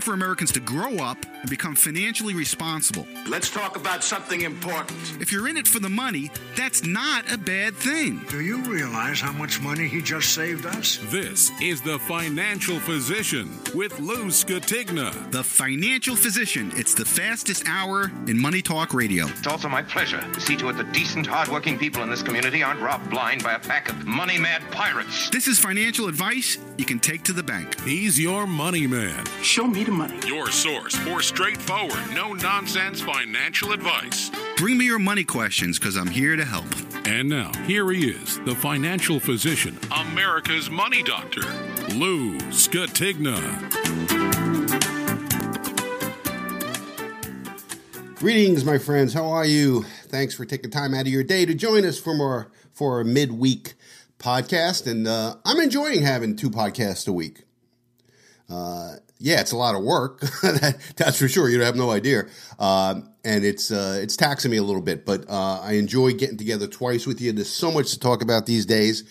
time for Americans to grow up and become financially responsible. Let's talk about something important. If you're in it for the money, that's not a bad thing. Do you realize how much money he just saved us? This is The Financial Physician with Lou Scatigna. The Financial Physician. It's the fastest hour in Money Talk Radio. It's also my pleasure to see to it that decent, hardworking people in this community aren't robbed blind by a pack of money mad pirates. This is financial advice you can take to the bank. He's your money man. Show me the money. Your source for straightforward, no nonsense financial advice. Bring me your money questions because I'm here to help. And now, here he is, the financial physician, America's money doctor, Lou Scatigna. Greetings, my friends. How are you? Thanks for taking time out of your day to join us for more for our midweek podcast. And uh, I'm enjoying having two podcasts a week. Uh, yeah, it's a lot of work. that, that's for sure. You have no idea, uh, and it's uh, it's taxing me a little bit. But uh, I enjoy getting together twice with you. There's so much to talk about these days.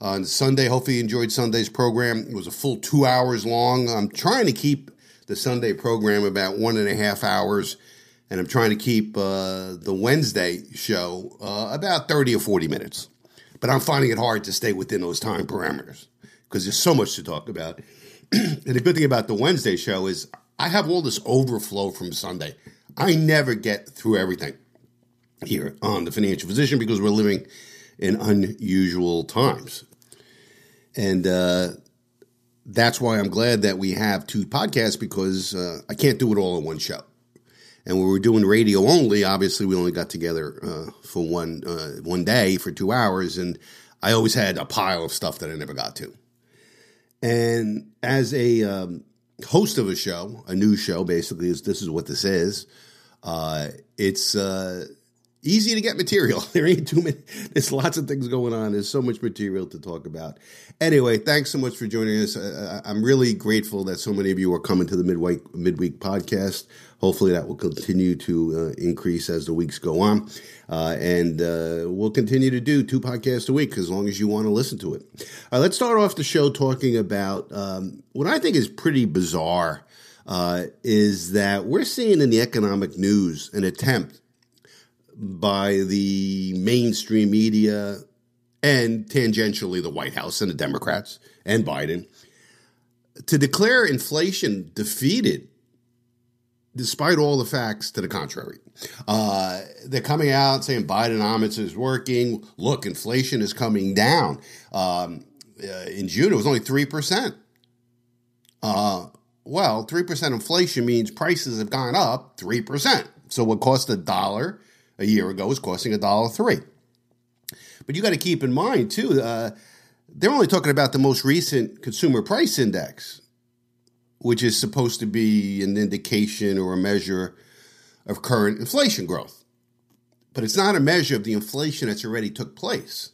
On Sunday, hopefully you enjoyed Sunday's program. It was a full two hours long. I'm trying to keep the Sunday program about one and a half hours, and I'm trying to keep uh, the Wednesday show uh, about 30 or 40 minutes. But I'm finding it hard to stay within those time parameters because there's so much to talk about. And the good thing about the Wednesday show is I have all this overflow from Sunday. I never get through everything here on the financial physician because we're living in unusual times. And uh, that's why I'm glad that we have two podcasts because uh, I can't do it all in one show. And when we're doing radio only, obviously we only got together uh, for one uh, one day for two hours, and I always had a pile of stuff that I never got to. And as a um, host of a show, a news show, basically, is this is what this is. Uh, it's uh, easy to get material. There ain't too many. There's lots of things going on. There's so much material to talk about. Anyway, thanks so much for joining us. Uh, I'm really grateful that so many of you are coming to the midweek midweek podcast. Hopefully, that will continue to uh, increase as the weeks go on, uh, and uh, we'll continue to do two podcasts a week as long as you want to listen to it. Uh, let's start off the show talking about um, what I think is pretty bizarre. Uh, is that we're seeing in the economic news an attempt by the mainstream media and tangentially the White House and the Democrats and Biden to declare inflation defeated despite all the facts to the contrary. Uh, they're coming out saying Bidenomics is working. Look, inflation is coming down. Um, uh, in June, it was only 3%. Uh, well, 3% inflation means prices have gone up 3%. So what cost a dollar a year ago is costing a dollar three. But you got to keep in mind, too, uh, they're only talking about the most recent consumer price index, which is supposed to be an indication or a measure of current inflation growth. But it's not a measure of the inflation that's already took place.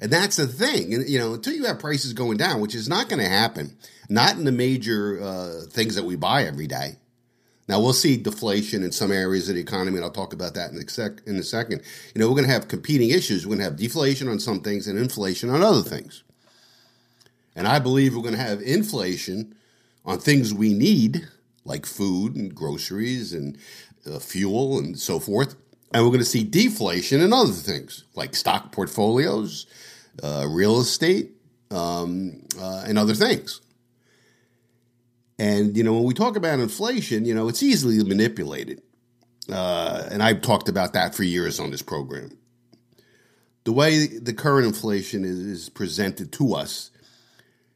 And that's the thing. And, you know, until you have prices going down, which is not going to happen, not in the major uh, things that we buy every day. Now we'll see deflation in some areas of the economy, and I'll talk about that in a, sec- in a second. You know, we're going to have competing issues. We're going to have deflation on some things and inflation on other things. And I believe we're going to have inflation on things we need, like food and groceries and uh, fuel and so forth. And we're going to see deflation in other things, like stock portfolios, uh, real estate, um, uh, and other things. And, you know, when we talk about inflation, you know, it's easily manipulated. Uh, and I've talked about that for years on this program. The way the current inflation is, is presented to us,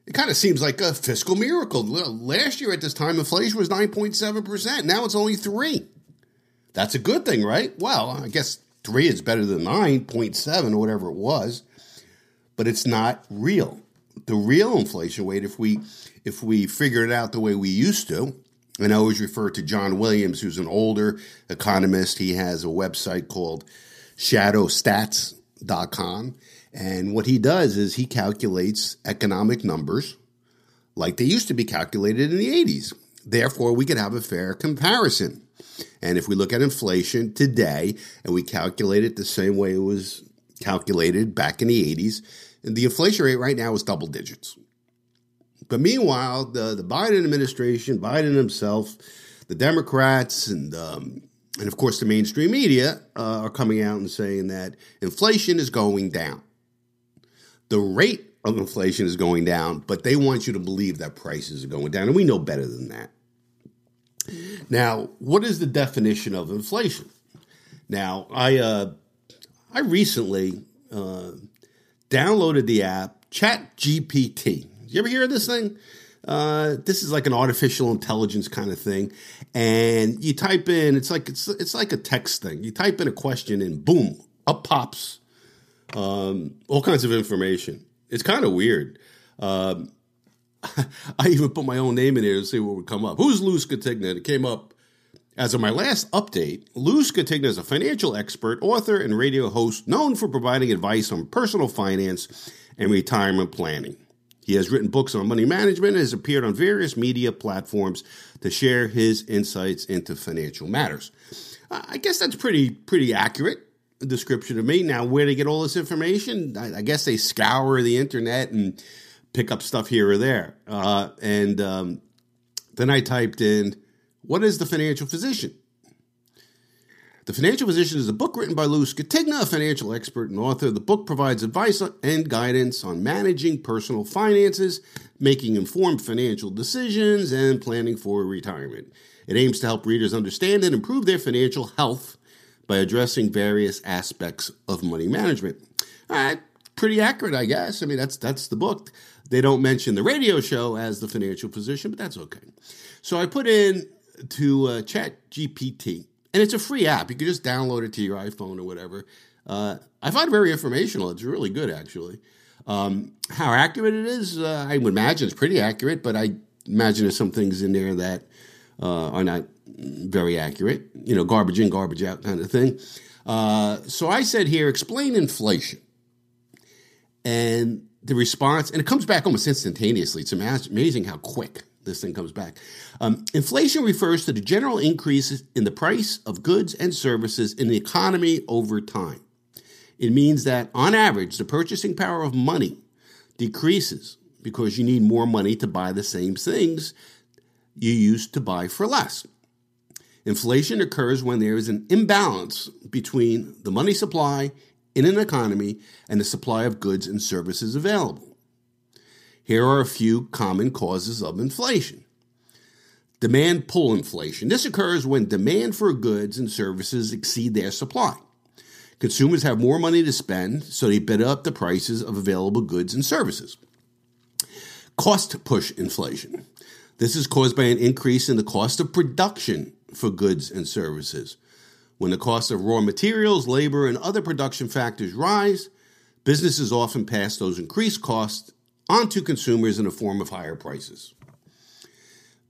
it kind of seems like a fiscal miracle. Last year at this time, inflation was 9.7%. Now it's only 3 That's a good thing, right? Well, I guess 3 is better than 9.7 or whatever it was, but it's not real. The real inflation rate, if we if we figure it out the way we used to, and I always refer to John Williams, who's an older economist. He has a website called shadowstats.com. And what he does is he calculates economic numbers like they used to be calculated in the 80s. Therefore, we can have a fair comparison. And if we look at inflation today and we calculate it the same way it was calculated back in the 80s, the inflation rate right now is double digits. But meanwhile, the, the Biden administration, Biden himself, the Democrats, and um, and of course the mainstream media uh, are coming out and saying that inflation is going down. The rate of inflation is going down, but they want you to believe that prices are going down, and we know better than that. Now, what is the definition of inflation? Now, I uh, I recently uh, downloaded the app ChatGPT. You ever hear of this thing? Uh, this is like an artificial intelligence kind of thing, and you type in it's like it's it's like a text thing. You type in a question, and boom, up pops um, all kinds of information. It's kind of weird. Um, I even put my own name in there to see what would come up. Who's Lou Scatigna? It came up as of my last update. Lou Scatigna is a financial expert, author, and radio host known for providing advice on personal finance and retirement planning. He has written books on money management and has appeared on various media platforms to share his insights into financial matters. I guess that's pretty pretty accurate description of me. Now, where they get all this information? I, I guess they scour the internet and pick up stuff here or there. Uh, and um, then I typed in, "What is the financial physician?" The Financial Physician is a book written by Lou Scatigna, a financial expert and author. The book provides advice and guidance on managing personal finances, making informed financial decisions, and planning for retirement. It aims to help readers understand and improve their financial health by addressing various aspects of money management. All right, pretty accurate, I guess. I mean, that's that's the book. They don't mention the radio show as the financial physician, but that's okay. So I put in to uh, Chat GPT and it's a free app. You can just download it to your iPhone or whatever. Uh, I find it very informational. It's really good, actually. Um, how accurate it is, uh, I would imagine it's pretty accurate, but I imagine there's some things in there that uh, are not very accurate. You know, garbage in, garbage out kind of thing. Uh, so I said here, explain inflation. And the response, and it comes back almost instantaneously. It's amazing how quick this thing comes back. Um, inflation refers to the general increase in the price of goods and services in the economy over time. It means that, on average, the purchasing power of money decreases because you need more money to buy the same things you used to buy for less. Inflation occurs when there is an imbalance between the money supply in an economy and the supply of goods and services available. Here are a few common causes of inflation. Demand pull inflation. This occurs when demand for goods and services exceed their supply. Consumers have more money to spend, so they bid up the prices of available goods and services. Cost push inflation. This is caused by an increase in the cost of production for goods and services. When the cost of raw materials, labor, and other production factors rise, businesses often pass those increased costs onto consumers in the form of higher prices.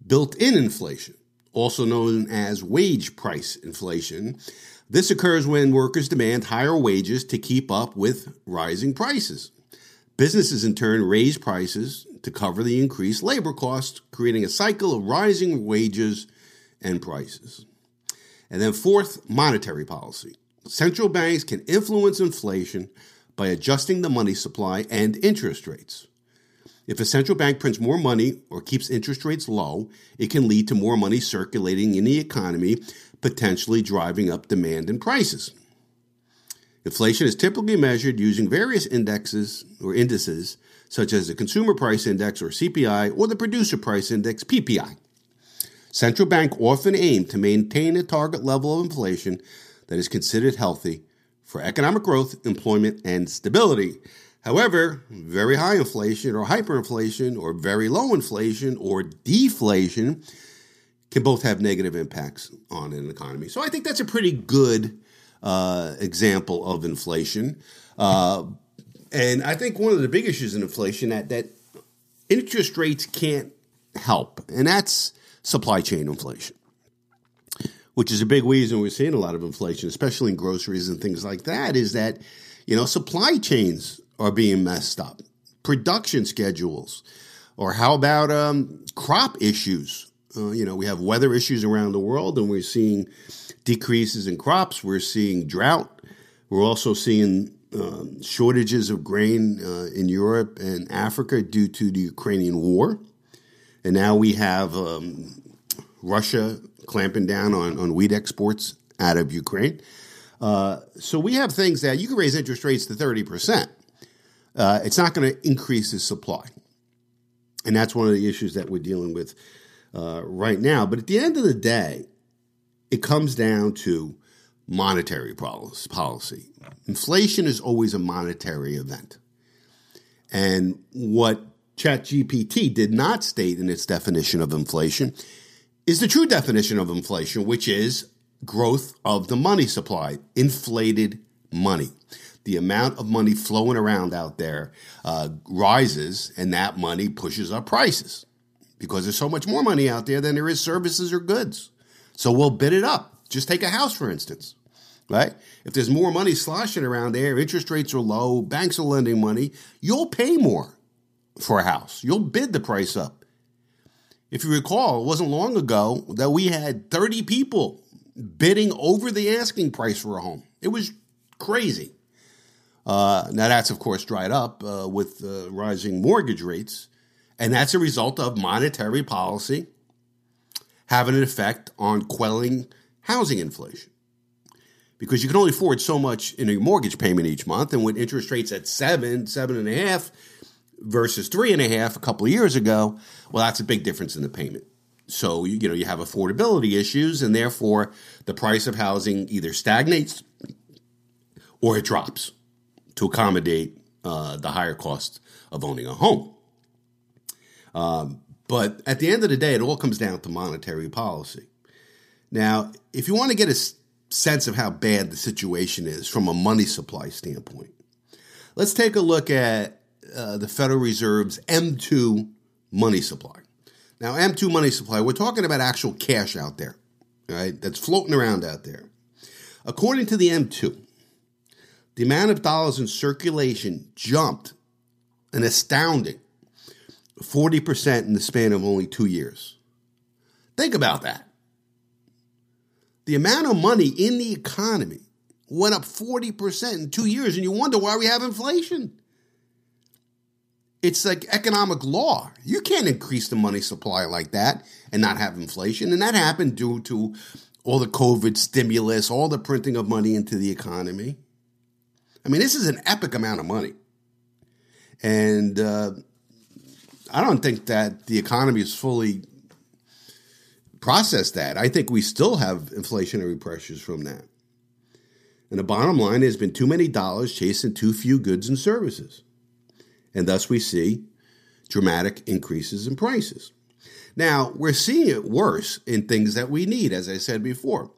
Built in inflation, also known as wage price inflation, this occurs when workers demand higher wages to keep up with rising prices. Businesses in turn raise prices to cover the increased labor costs, creating a cycle of rising wages and prices. And then, fourth, monetary policy. Central banks can influence inflation by adjusting the money supply and interest rates. If a central bank prints more money or keeps interest rates low, it can lead to more money circulating in the economy, potentially driving up demand and prices. Inflation is typically measured using various indexes or indices, such as the Consumer Price Index or CPI or the Producer Price Index PPI. Central bank often aim to maintain a target level of inflation that is considered healthy for economic growth, employment, and stability. However, very high inflation or hyperinflation or very low inflation or deflation can both have negative impacts on an economy. So I think that's a pretty good uh, example of inflation. Uh, and I think one of the big issues in inflation that, that interest rates can't help, and that's supply chain inflation, which is a big reason we're seeing a lot of inflation, especially in groceries and things like that, is that, you know, supply chains are being messed up, production schedules, or how about um, crop issues? Uh, you know, we have weather issues around the world, and we're seeing decreases in crops. We're seeing drought. We're also seeing um, shortages of grain uh, in Europe and Africa due to the Ukrainian war. And now we have um, Russia clamping down on, on wheat exports out of Ukraine. Uh, so we have things that you can raise interest rates to 30%. Uh, it's not going to increase the supply. And that's one of the issues that we're dealing with uh, right now. But at the end of the day, it comes down to monetary policy. Inflation is always a monetary event. And what ChatGPT did not state in its definition of inflation is the true definition of inflation, which is growth of the money supply, inflated money. The amount of money flowing around out there uh, rises, and that money pushes up prices because there's so much more money out there than there is services or goods. So we'll bid it up. Just take a house, for instance, right? If there's more money sloshing around there, interest rates are low, banks are lending money, you'll pay more for a house. You'll bid the price up. If you recall, it wasn't long ago that we had 30 people bidding over the asking price for a home. It was crazy. Uh, now, that's of course dried up uh, with uh, rising mortgage rates, and that's a result of monetary policy having an effect on quelling housing inflation. Because you can only afford so much in a mortgage payment each month, and with interest rates at seven, seven and a half versus three and a half a couple of years ago, well, that's a big difference in the payment. So you, you know you have affordability issues, and therefore the price of housing either stagnates or it drops to accommodate uh, the higher cost of owning a home. Um, but at the end of the day, it all comes down to monetary policy. Now, if you want to get a sense of how bad the situation is from a money supply standpoint, let's take a look at uh, the Federal Reserve's M2 money supply. Now, M2 money supply, we're talking about actual cash out there, right? That's floating around out there. According to the M2, the amount of dollars in circulation jumped an astounding 40% in the span of only two years. Think about that. The amount of money in the economy went up 40% in two years, and you wonder why we have inflation. It's like economic law. You can't increase the money supply like that and not have inflation. And that happened due to all the COVID stimulus, all the printing of money into the economy. I mean, this is an epic amount of money. And uh, I don't think that the economy is fully processed that. I think we still have inflationary pressures from that. And the bottom line has been too many dollars chasing too few goods and services. And thus we see dramatic increases in prices. Now, we're seeing it worse in things that we need, as I said before.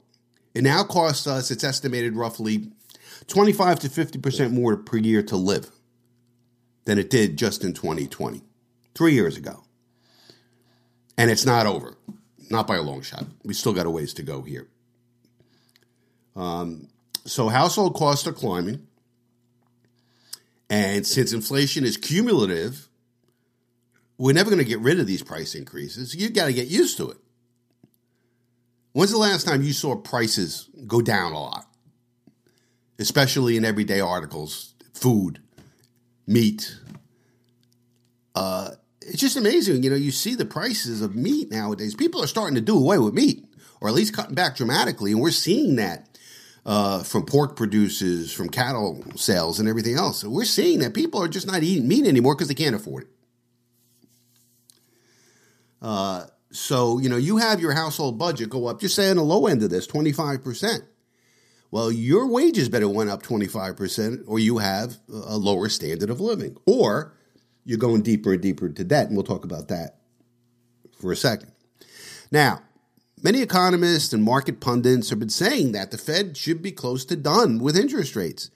It now costs us, it's estimated roughly 25 to 50% more per year to live than it did just in 2020, three years ago. And it's not over, not by a long shot. We still got a ways to go here. Um, so household costs are climbing. And since inflation is cumulative, we're never going to get rid of these price increases. You've got to get used to it. When's the last time you saw prices go down a lot? Especially in everyday articles, food, meat. Uh, it's just amazing. You know, you see the prices of meat nowadays. People are starting to do away with meat, or at least cutting back dramatically. And we're seeing that uh, from pork producers, from cattle sales, and everything else. So we're seeing that people are just not eating meat anymore because they can't afford it. Uh, so, you know, you have your household budget go up, just say on the low end of this, 25%. Well, your wages better went up 25%, or you have a lower standard of living, or you're going deeper and deeper into debt. And we'll talk about that for a second. Now, Many economists and market pundits have been saying that the Fed should be close to done with interest rates.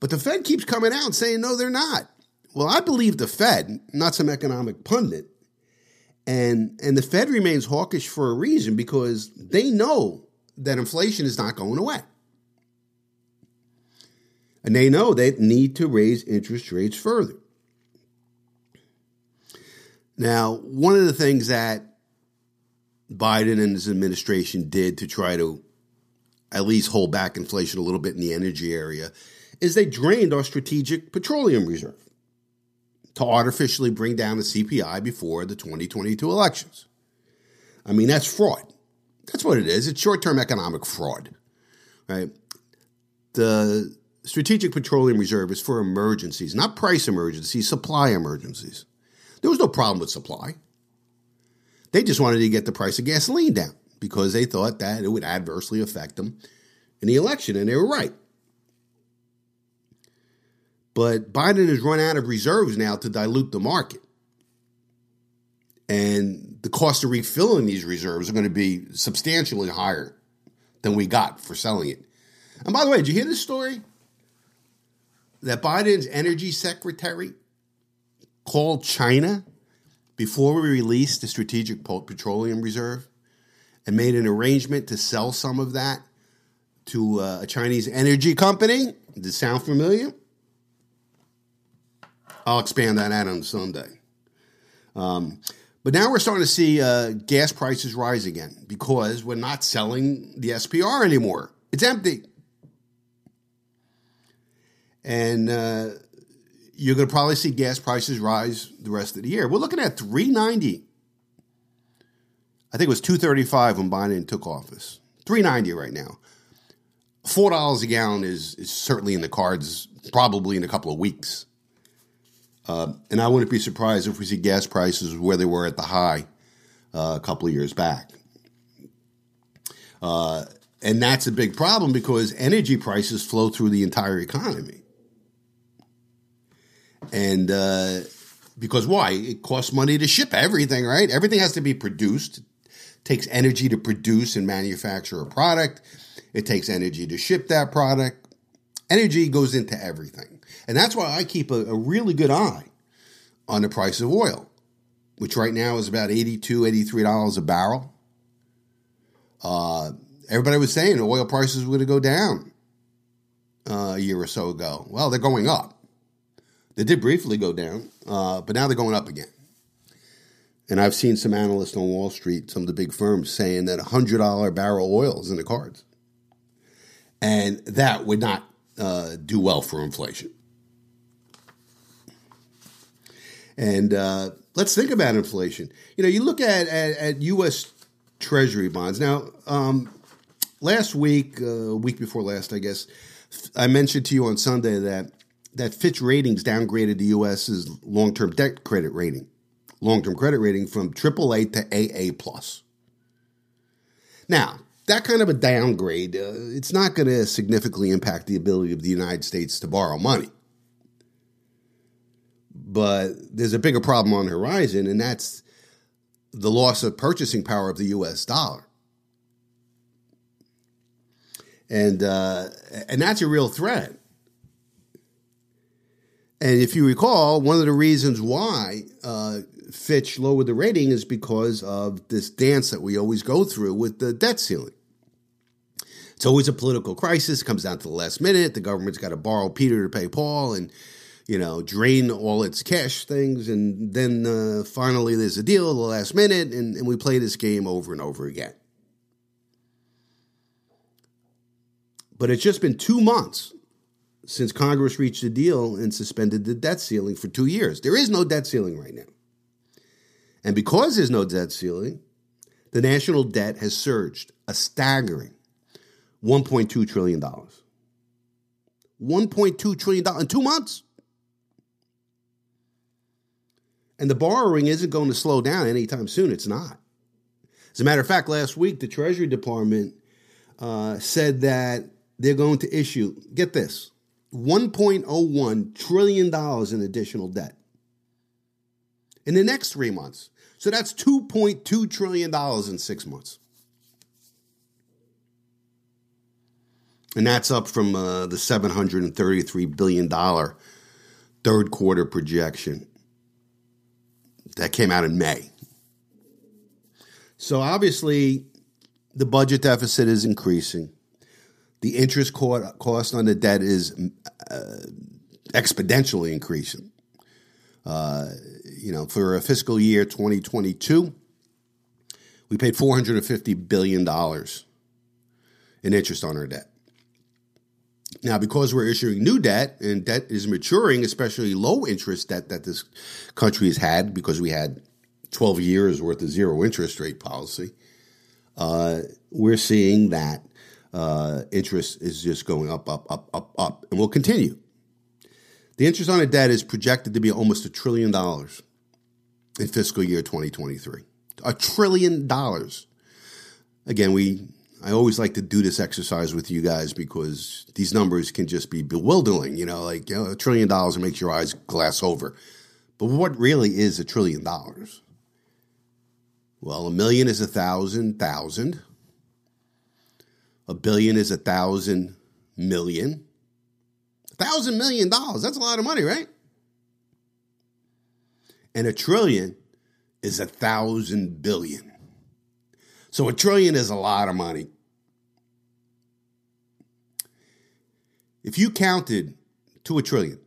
But the Fed keeps coming out saying, no, they're not. Well, I believe the Fed, not some economic pundit. And, and the Fed remains hawkish for a reason because they know that inflation is not going away. And they know they need to raise interest rates further. Now, one of the things that Biden and his administration did to try to at least hold back inflation a little bit in the energy area is they drained our strategic petroleum reserve to artificially bring down the CPI before the 2022 elections. I mean, that's fraud. That's what it is. It's short term economic fraud, right? The Strategic Petroleum Reserve is for emergencies, not price emergencies, supply emergencies. There was no problem with supply. They just wanted to get the price of gasoline down because they thought that it would adversely affect them in the election, and they were right. But Biden has run out of reserves now to dilute the market. And the cost of refilling these reserves are going to be substantially higher than we got for selling it. And by the way, did you hear this story? That Biden's energy secretary called China before we released the Strategic Petroleum Reserve and made an arrangement to sell some of that to uh, a Chinese energy company. Does it sound familiar? I'll expand that out on Sunday. Um, but now we're starting to see uh, gas prices rise again because we're not selling the SPR anymore. It's empty. And uh, you're going to probably see gas prices rise the rest of the year. We're looking at 390. I think it was 235 when Biden took office. 390 right now. $4 a gallon is, is certainly in the cards, probably in a couple of weeks. Uh, and I wouldn't be surprised if we see gas prices where they were at the high uh, a couple of years back. Uh, and that's a big problem because energy prices flow through the entire economy. And uh, because why? It costs money to ship everything, right? Everything has to be produced. It takes energy to produce and manufacture a product. It takes energy to ship that product. Energy goes into everything. And that's why I keep a, a really good eye on the price of oil, which right now is about $82, $83 a barrel. Uh, everybody was saying oil prices were going to go down uh, a year or so ago. Well, they're going up. They did briefly go down, uh, but now they're going up again. And I've seen some analysts on Wall Street, some of the big firms, saying that $100 barrel oil is in the cards. And that would not uh, do well for inflation. And uh, let's think about inflation. You know, you look at, at, at U.S. Treasury bonds. Now, um, last week, uh, week before last, I guess, I mentioned to you on Sunday that that Fitch Ratings downgraded the U.S.'s long-term debt credit rating, long-term credit rating from AAA to AA plus. Now, that kind of a downgrade, uh, it's not going to significantly impact the ability of the United States to borrow money. But there's a bigger problem on the horizon, and that's the loss of purchasing power of the U.S. dollar. And uh, and that's a real threat. And if you recall, one of the reasons why uh, Fitch lowered the rating is because of this dance that we always go through with the debt ceiling. It's always a political crisis, It comes down to the last minute. The government's got to borrow Peter to pay Paul, and you know, drain all its cash things, and then uh, finally there's a deal at the last minute, and, and we play this game over and over again. But it's just been two months since Congress reached a deal and suspended the debt ceiling for two years. There is no debt ceiling right now. And because there's no debt ceiling, the national debt has surged a staggering $1.2 trillion. $1.2 trillion in two months. And the borrowing isn't going to slow down anytime soon. It's not. As a matter of fact, last week, the Treasury Department uh, said that they're going to issue, get this, $1.01 trillion in additional debt in the next three months. So that's $2.2 trillion in six months. And that's up from uh, the $733 billion third quarter projection that came out in May. So obviously, the budget deficit is increasing. The interest cost on the debt is uh, exponentially increasing. Uh, you know, for a fiscal year 2022, we paid $450 billion in interest on our debt. Now, because we're issuing new debt and debt is maturing, especially low interest debt that this country has had because we had 12 years worth of zero interest rate policy, uh, we're seeing that uh, interest is just going up, up, up, up, up, and will continue. The interest on the debt is projected to be almost a trillion dollars in fiscal year 2023. A trillion dollars. Again, we I always like to do this exercise with you guys because these numbers can just be bewildering, you know, like you know, a trillion dollars makes your eyes glass over. But what really is a trillion dollars? Well, a million is a thousand thousand. A billion is a thousand million. A thousand million dollars. That's a lot of money, right? And a trillion is a thousand billion. So a trillion is a lot of money. If you counted to a trillion,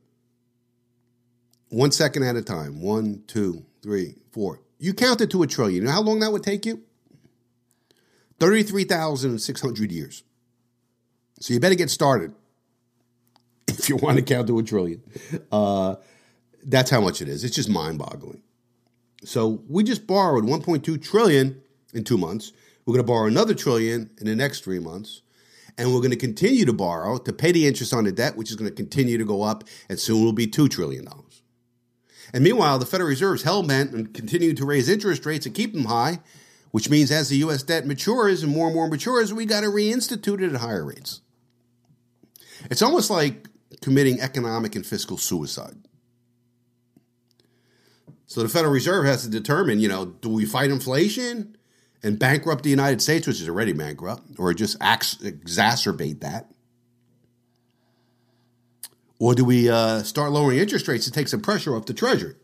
one second at a time, one, two, three, four, you counted to a trillion. You know how long that would take you? 33,600 years. So you better get started if you want to count to a trillion. Uh, that's how much it is. It's just mind boggling. So we just borrowed 1.2 trillion in two months. We're going to borrow another trillion in the next three months. And we're going to continue to borrow to pay the interest on the debt, which is going to continue to go up, and soon will be $2 trillion. And meanwhile, the Federal Reserve is hell bent on continuing to raise interest rates and keep them high, which means as the U.S. debt matures and more and more matures, we got to reinstitute it at higher rates. It's almost like committing economic and fiscal suicide. So the Federal Reserve has to determine, you know, do we fight inflation and bankrupt the United States, which is already bankrupt, or just exacerbate that? Or do we uh, start lowering interest rates to take some pressure off the Treasury?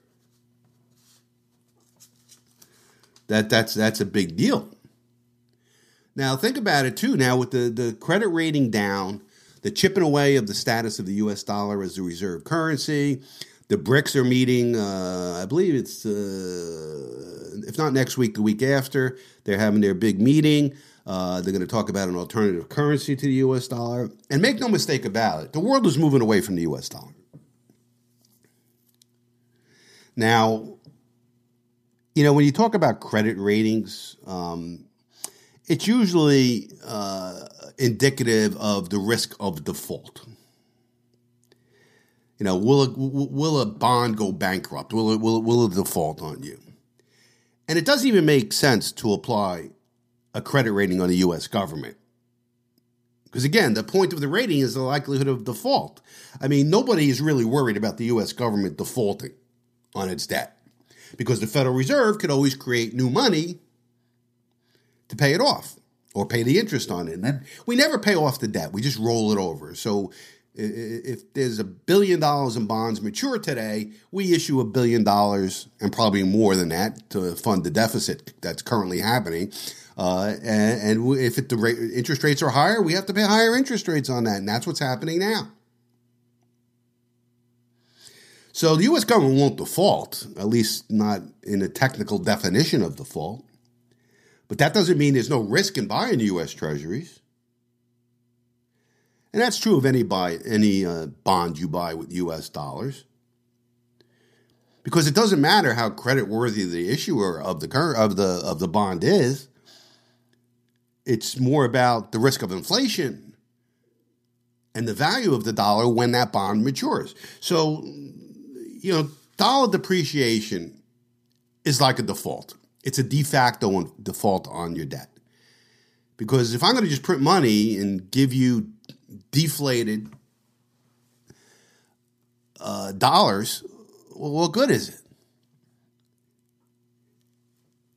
That that's that's a big deal. Now think about it too. Now with the, the credit rating down, the chipping away of the status of the U.S. dollar as the reserve currency, the BRICS are meeting. Uh, I believe it's uh, if not next week, the week after. They're having their big meeting. Uh, they're going to talk about an alternative currency to the U.S. dollar. And make no mistake about it, the world is moving away from the U.S. dollar. Now, you know, when you talk about credit ratings, um, it's usually uh, indicative of the risk of default. You know, will a, will a bond go bankrupt? Will it, will it, will it default on you? And it doesn't even make sense to apply a credit rating on the U.S. government. Because again, the point of the rating is the likelihood of default. I mean, nobody is really worried about the U.S. government defaulting on its debt because the Federal Reserve could always create new money to pay it off or pay the interest on it. And then we never pay off the debt, we just roll it over. So if there's a billion dollars in bonds mature today, we issue a billion dollars and probably more than that to fund the deficit that's currently happening. Uh, and, and, if it, the rate, interest rates are higher, we have to pay higher interest rates on that, and that's what's happening now. So the U.S. government won't default, at least not in a technical definition of default. But that doesn't mean there's no risk in buying U.S. Treasuries. And that's true of any buy any uh, bond you buy with U.S. dollars, because it doesn't matter how credit worthy the issuer of the current of the of the bond is. It's more about the risk of inflation and the value of the dollar when that bond matures. So, you know, dollar depreciation is like a default. It's a de facto default on your debt. Because if I'm going to just print money and give you deflated uh, dollars, well, what good is it?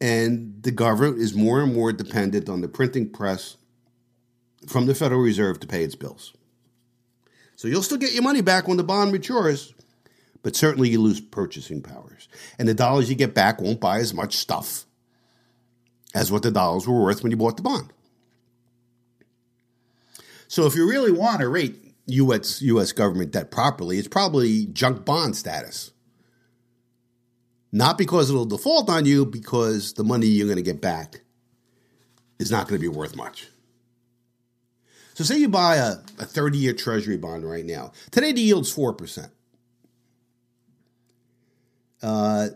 And the government is more and more dependent on the printing press from the Federal Reserve to pay its bills. So you'll still get your money back when the bond matures, but certainly you lose purchasing powers. And the dollars you get back won't buy as much stuff as what the dollars were worth when you bought the bond. So if you really want to rate U.S. U.S. government debt properly, it's probably junk bond status. Not because it'll default on you, because the money you're going to get back is not going to be worth much. So, say you buy a, a 30 year treasury bond right now. Today, the yield's 4%. Uh,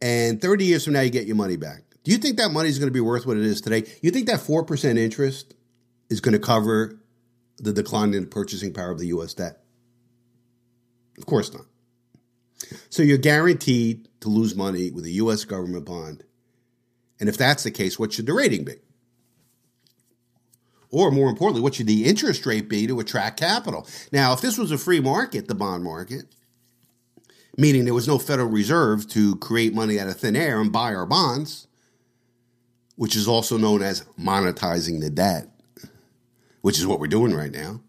and 30 years from now, you get your money back. Do you think that money is going to be worth what it is today? You think that 4% interest is going to cover the decline in the purchasing power of the U.S. debt? Of course not. So you're guaranteed to lose money with a U.S. government bond. And if that's the case, what should the rating be? Or more importantly, what should the interest rate be to attract capital? Now, if this was a free market, the bond market, meaning there was no Federal Reserve to create money out of thin air and buy our bonds, which is also known as monetizing the debt, which is what we're doing right now.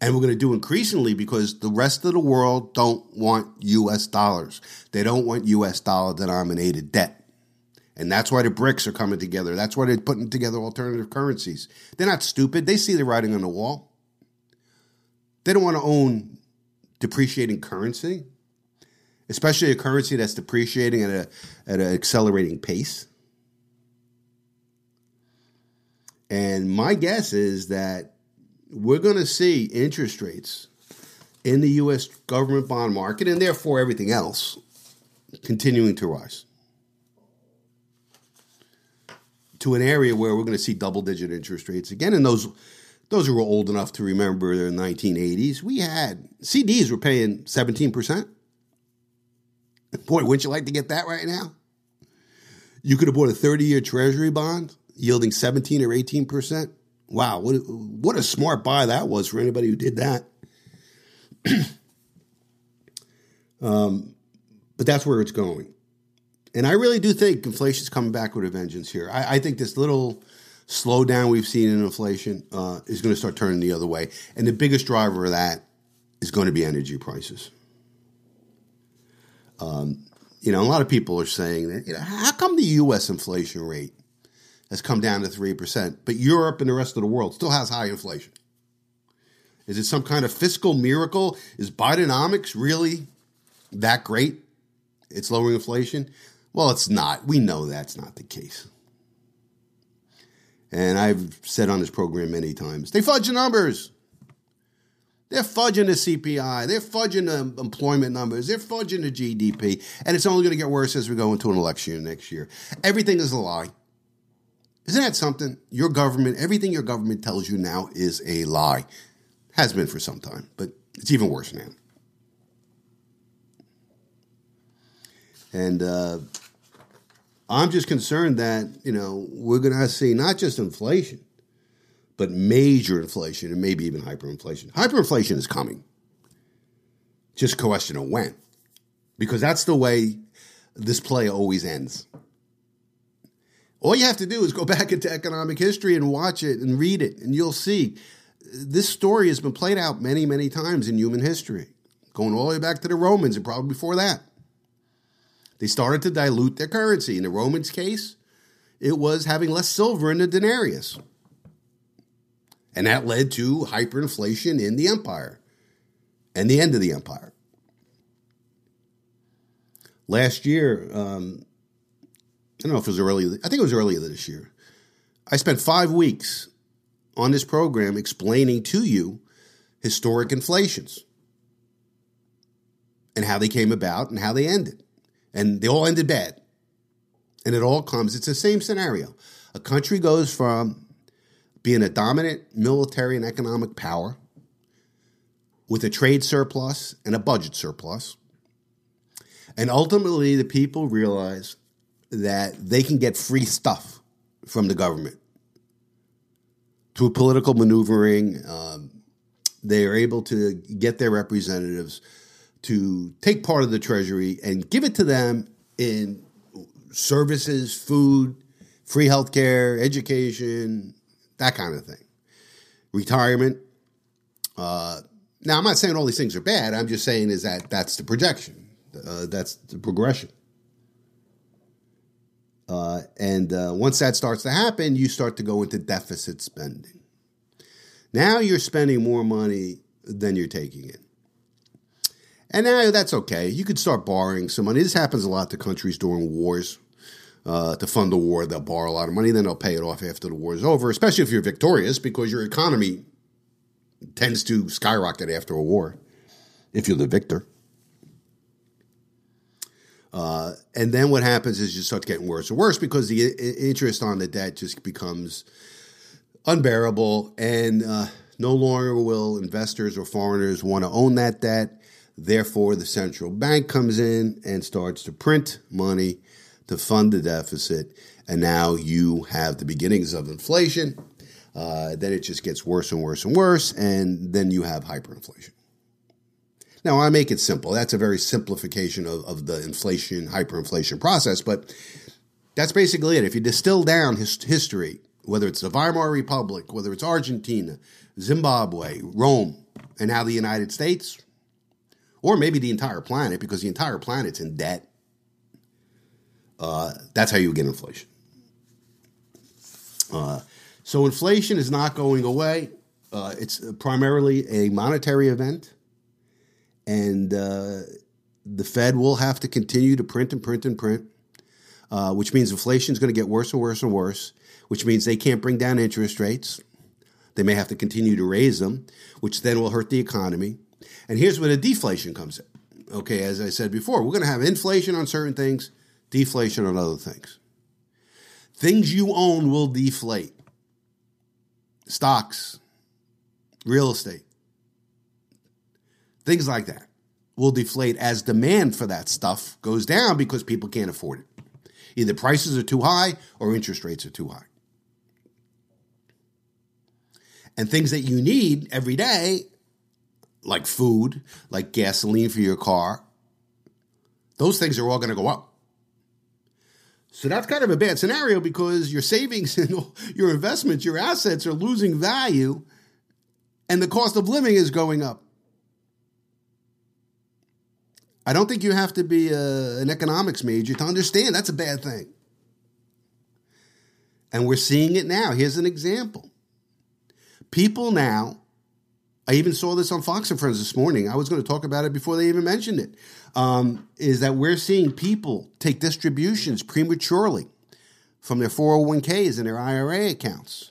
And we're going to do increasingly because the rest of the world don't want US dollars. They don't want US dollar denominated debt. And that's why the BRICS are coming together. That's why they're putting together alternative currencies. They're not stupid. They see the writing on the wall. They don't want to own depreciating currency, especially a currency that's depreciating at a at an accelerating pace. And my guess is that we're going to see interest rates in the U.S. government bond market and therefore everything else continuing to rise to an area where we're going to see double digit interest rates again. And those those who were old enough to remember the 1980s, we had CDs were paying 17%. Boy, wouldn't you like to get that right now? You could have bought a 30 year treasury bond yielding 17 or 18%. Wow, what, what a smart buy that was for anybody who did that. um, but that's where it's going. And I really do think inflation is coming back with a vengeance here. I, I think this little slowdown we've seen in inflation uh, is going to start turning the other way. And the biggest driver of that is going to be energy prices. Um, you know, a lot of people are saying that, you know, how come the U.S. inflation rate has come down to 3%, but Europe and the rest of the world still has high inflation? Is it some kind of fiscal miracle? Is Bidenomics really that great? It's lowering inflation. Well, it's not. We know that's not the case. And I've said on this program many times they fudge the numbers. They're fudging the CPI. They're fudging the employment numbers. They're fudging the GDP. And it's only going to get worse as we go into an election year next year. Everything is a lie. Isn't that something? Your government, everything your government tells you now is a lie. Has been for some time, but it's even worse now. And uh, I'm just concerned that, you know, we're going to see not just inflation, but major inflation and maybe even hyperinflation. Hyperinflation is coming. Just a question of when. Because that's the way this play always ends. All you have to do is go back into economic history and watch it and read it, and you'll see this story has been played out many, many times in human history, going all the way back to the Romans and probably before that. They started to dilute their currency. In the Romans' case, it was having less silver in the denarius. And that led to hyperinflation in the empire and the end of the empire. Last year, um, I don't know if it was early, I think it was earlier this year. I spent five weeks on this program explaining to you historic inflations and how they came about and how they ended and they all ended bad. And it all comes, it's the same scenario. A country goes from being a dominant military and economic power with a trade surplus and a budget surplus. And ultimately, the people realize that they can get free stuff from the government through political maneuvering. Um, they are able to get their representatives to take part of the treasury and give it to them in services, food, free healthcare, education, that kind of thing, retirement. Uh, now, I'm not saying all these things are bad. I'm just saying is that that's the projection, uh, that's the progression. Uh, and uh, once that starts to happen, you start to go into deficit spending. Now you're spending more money than you're taking in. And now that's okay. You could start borrowing some money. This happens a lot to countries during wars. Uh, to fund the war, they'll borrow a lot of money, then they'll pay it off after the war is over, especially if you're victorious because your economy tends to skyrocket after a war if you're the victor. Uh, and then what happens is you start getting worse and worse because the I- interest on the debt just becomes unbearable, and uh, no longer will investors or foreigners want to own that debt. Therefore, the central bank comes in and starts to print money to fund the deficit, and now you have the beginnings of inflation. Uh, then it just gets worse and worse and worse, and then you have hyperinflation. Now, I make it simple. That's a very simplification of, of the inflation, hyperinflation process, but that's basically it. If you distill down his, history, whether it's the Weimar Republic, whether it's Argentina, Zimbabwe, Rome, and now the United States, or maybe the entire planet, because the entire planet's in debt, uh, that's how you get inflation. Uh, so inflation is not going away. Uh, it's primarily a monetary event and uh, the Fed will have to continue to print and print and print, uh, which means inflation is going to get worse and worse and worse, which means they can't bring down interest rates. They may have to continue to raise them, which then will hurt the economy. And here's where the deflation comes in. Okay, as I said before, we're going to have inflation on certain things, deflation on other things. Things you own will deflate stocks, real estate, Things like that will deflate as demand for that stuff goes down because people can't afford it. Either prices are too high or interest rates are too high. And things that you need every day, like food, like gasoline for your car, those things are all going to go up. So that's kind of a bad scenario because your savings and your investments, your assets are losing value and the cost of living is going up. I don't think you have to be a, an economics major to understand that's a bad thing. And we're seeing it now. Here's an example. People now, I even saw this on Fox and Friends this morning. I was going to talk about it before they even mentioned it. Um, is that we're seeing people take distributions prematurely from their 401ks and their IRA accounts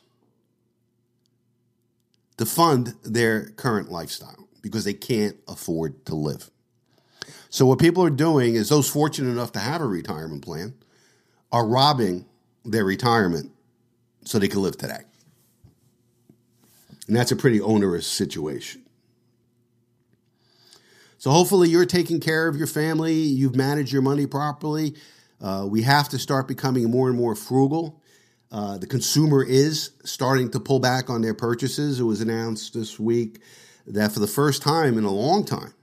to fund their current lifestyle because they can't afford to live. So what people are doing is those fortunate enough to have a retirement plan are robbing their retirement so they can live today. And that's a pretty onerous situation. So hopefully you're taking care of your family, you've managed your money properly. Uh, we have to start becoming more and more frugal. Uh, the consumer is starting to pull back on their purchases. It was announced this week that for the first time in a long time,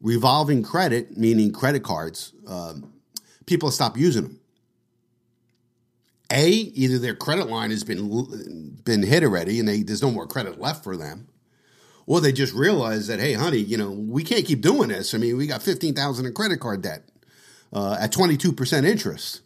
revolving credit, meaning credit cards, um, people stop using them. A, either their credit line has been been hit already, and they, there's no more credit left for them, or they just realize that, hey, honey, you know, we can't keep doing this. I mean, we got fifteen thousand in credit card debt uh, at twenty two percent interest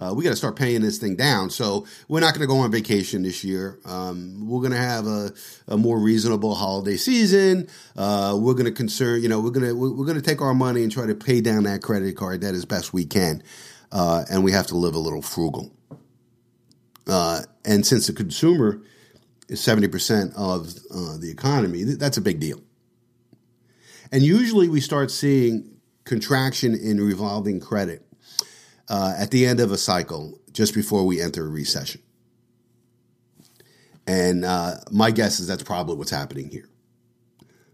uh, we got to start paying this thing down. So we're not going to go on vacation this year. Um, we're going to have a, a, more reasonable holiday season. Uh, we're going to concern, you know, we're going to we're going to take our money and try to pay down that credit card debt as best we can, uh, and we have to live a little frugal. Uh, and since the consumer is seventy percent of uh, the economy, that's a big deal. And usually we start seeing contraction in revolving credit uh, at the end of a cycle, just before we enter a recession. And uh, my guess is that's probably what's happening here.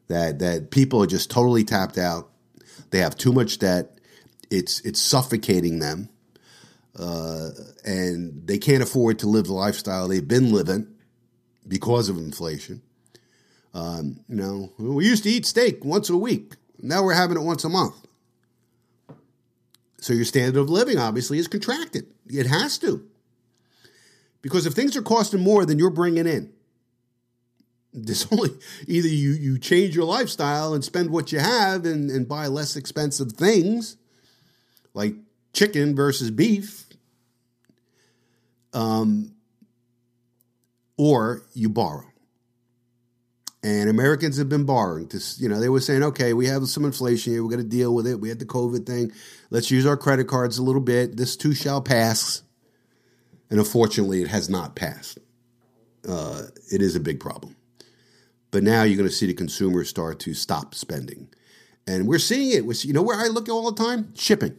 That that people are just totally tapped out. They have too much debt. It's it's suffocating them, uh, and they can't afford to live the lifestyle they've been living because of inflation. Um, you know, we used to eat steak once a week. Now we're having it once a month. So your standard of living obviously is contracted. It has to. Because if things are costing more than you're bringing in, there's only either you, you change your lifestyle and spend what you have and, and buy less expensive things like chicken versus beef, um, or you borrow and Americans have been borrowing. To, you know, they were saying, okay, we have some inflation here. We're going to deal with it. We had the COVID thing. Let's use our credit cards a little bit. This too shall pass. And unfortunately, it has not passed. Uh, it is a big problem. But now you're going to see the consumers start to stop spending. And we're seeing it. With, you know where I look all the time? Shipping.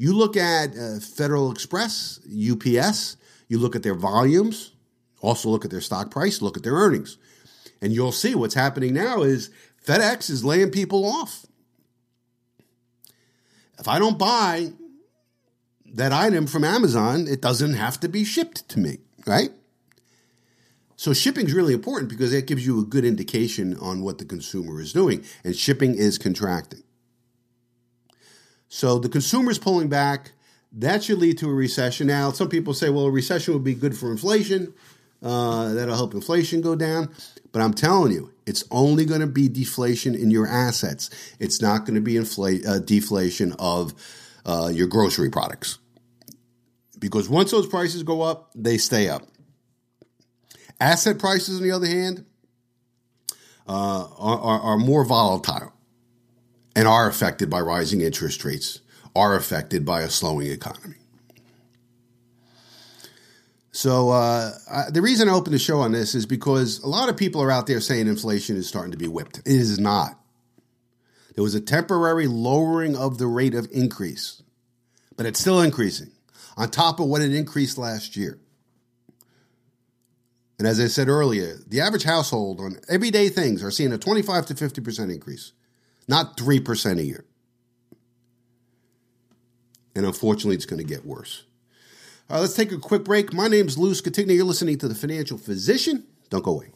You look at uh, Federal Express, UPS, you look at their volumes, also look at their stock price, look at their earnings. And you'll see what's happening now is FedEx is laying people off. If I don't buy that item from Amazon, it doesn't have to be shipped to me, right? So shipping is really important because it gives you a good indication on what the consumer is doing, and shipping is contracting. So the consumer is pulling back. That should lead to a recession. Now, some people say, well, a recession would be good for inflation. Uh, that'll help inflation go down. But I'm telling you, it's only going to be deflation in your assets. It's not going to be inflate, uh, deflation of uh, your grocery products. Because once those prices go up, they stay up. Asset prices, on the other hand, uh, are, are, are more volatile and are affected by rising interest rates, are affected by a slowing economy. So uh, I, the reason I opened the show on this is because a lot of people are out there saying inflation is starting to be whipped. It is not. There was a temporary lowering of the rate of increase, but it's still increasing on top of what it increased last year. And as I said earlier, the average household on everyday things are seeing a 25 to 50% increase, not 3% a year. And unfortunately, it's going to get worse. All right, let's take a quick break. My name is Lou Scatigna. You're listening to The Financial Physician. Don't go away.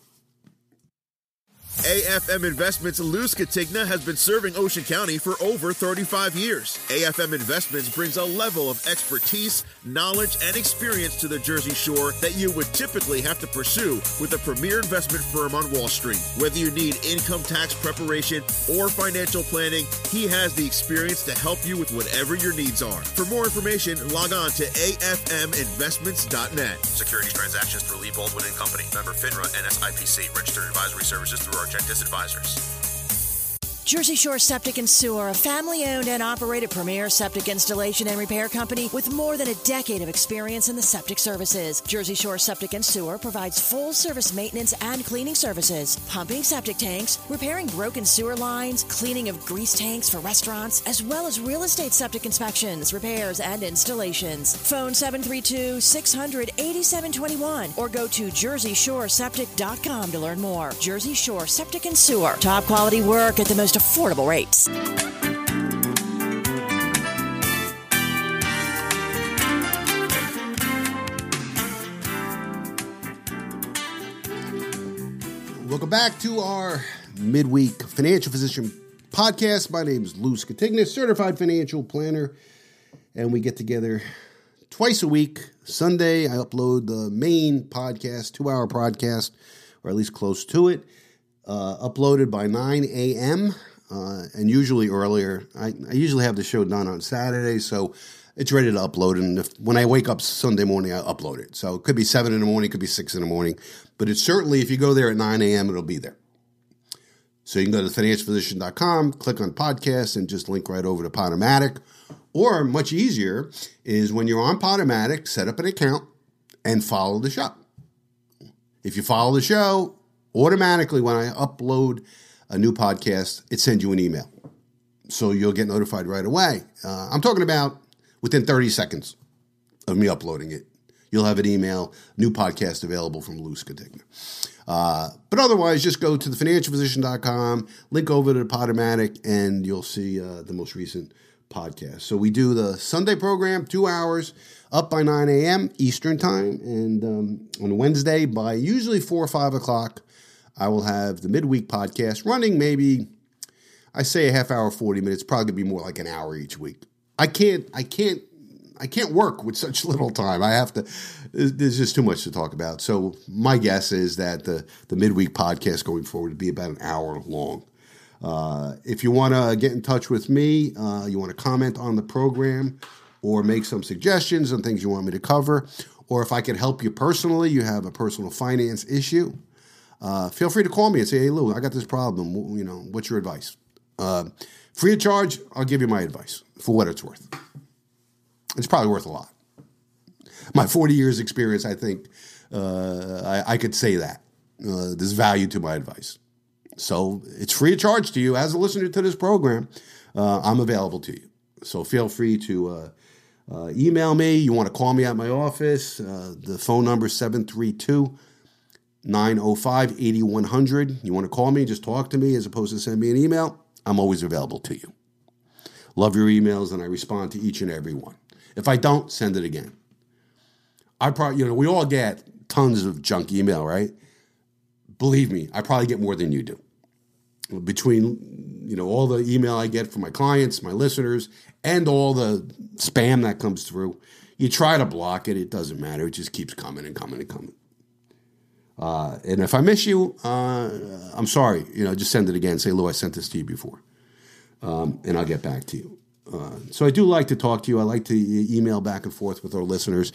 AFM Investments Lou Scatigna has been serving Ocean County for over 35 years. AFM Investments brings a level of expertise, knowledge, and experience to the Jersey Shore that you would typically have to pursue with a premier investment firm on Wall Street. Whether you need income tax preparation or financial planning, he has the experience to help you with whatever your needs are. For more information, log on to afminvestments.net. Securities transactions through Lee Baldwin and Company. Member FINRA and SIPC. Registered advisory services through Argentis Advisors. Jersey Shore Septic and Sewer, a family owned and operated premier septic installation and repair company with more than a decade of experience in the septic services. Jersey Shore Septic and Sewer provides full service maintenance and cleaning services, pumping septic tanks, repairing broken sewer lines, cleaning of grease tanks for restaurants, as well as real estate septic inspections, repairs, and installations. Phone 732 600 8721 or go to jerseyshoreseptic.com to learn more. Jersey Shore Septic and Sewer. Top quality work at the most affordable rates. Welcome back to our midweek financial physician podcast. My name is Lou Scatigna, certified financial planner, and we get together twice a week. Sunday, I upload the main podcast, two hour podcast, or at least close to it, uh, uploaded by 9 a.m. Uh, and usually earlier. I, I, usually have the show done on Saturday, so it's ready to upload. And if, when I wake up Sunday morning, I upload it. So it could be 7 in the morning, it could be 6 in the morning. But it's certainly, if you go there at 9 a.m., it'll be there. So you can go to financialphysician.com, click on podcast, and just link right over to Podomatic. Or much easier is when you're on Podomatic, set up an account and follow the show. If you follow the show, automatically when I upload a new podcast, it sends you an email. So you'll get notified right away. Uh, I'm talking about within 30 seconds of me uploading it. You'll have an email, new podcast available from Lou Scatigna. Uh, but otherwise, just go to thefinancialphysician.com, link over to the Podomatic, and you'll see uh, the most recent podcast. So we do the Sunday program, two hours, up by 9 a.m. Eastern Time, and um, on Wednesday by usually 4 or 5 o'clock, I will have the midweek podcast running maybe, I say a half hour, 40 minutes, probably be more like an hour each week. I can't, I can't I can't work with such little time. I have to. There's just too much to talk about. So my guess is that the the midweek podcast going forward would be about an hour long. Uh, if you want to get in touch with me, uh, you want to comment on the program, or make some suggestions on things you want me to cover, or if I can help you personally, you have a personal finance issue. Uh, feel free to call me and say, "Hey Lou, I got this problem. You know, what's your advice?" Uh, free of charge, I'll give you my advice for what it's worth. It's probably worth a lot. My 40 years experience, I think uh, I, I, could say that. uh, there's value to my advice. So it's free of charge to you as a listener to this program. Uh, I'm available to you. So feel free to uh, email me. You want to call me at my office. The phone number is 732 905 8100. You want to call me, just talk to me as opposed to send me an email. I'm always available to you. Love your emails and I respond to each and every one. If I don't, send it again. I probably, you know, we all get tons of junk email, right? Believe me, I probably get more than you do. Between, you know, all the email I get from my clients, my listeners, and all the spam that comes through, you try to block it. It doesn't matter. It just keeps coming and coming and coming. Uh, and if I miss you, uh, I'm sorry. You know, just send it again. Say, Lou, I sent this to you before, um, and I'll get back to you. Uh, so I do like to talk to you. I like to email back and forth with our listeners.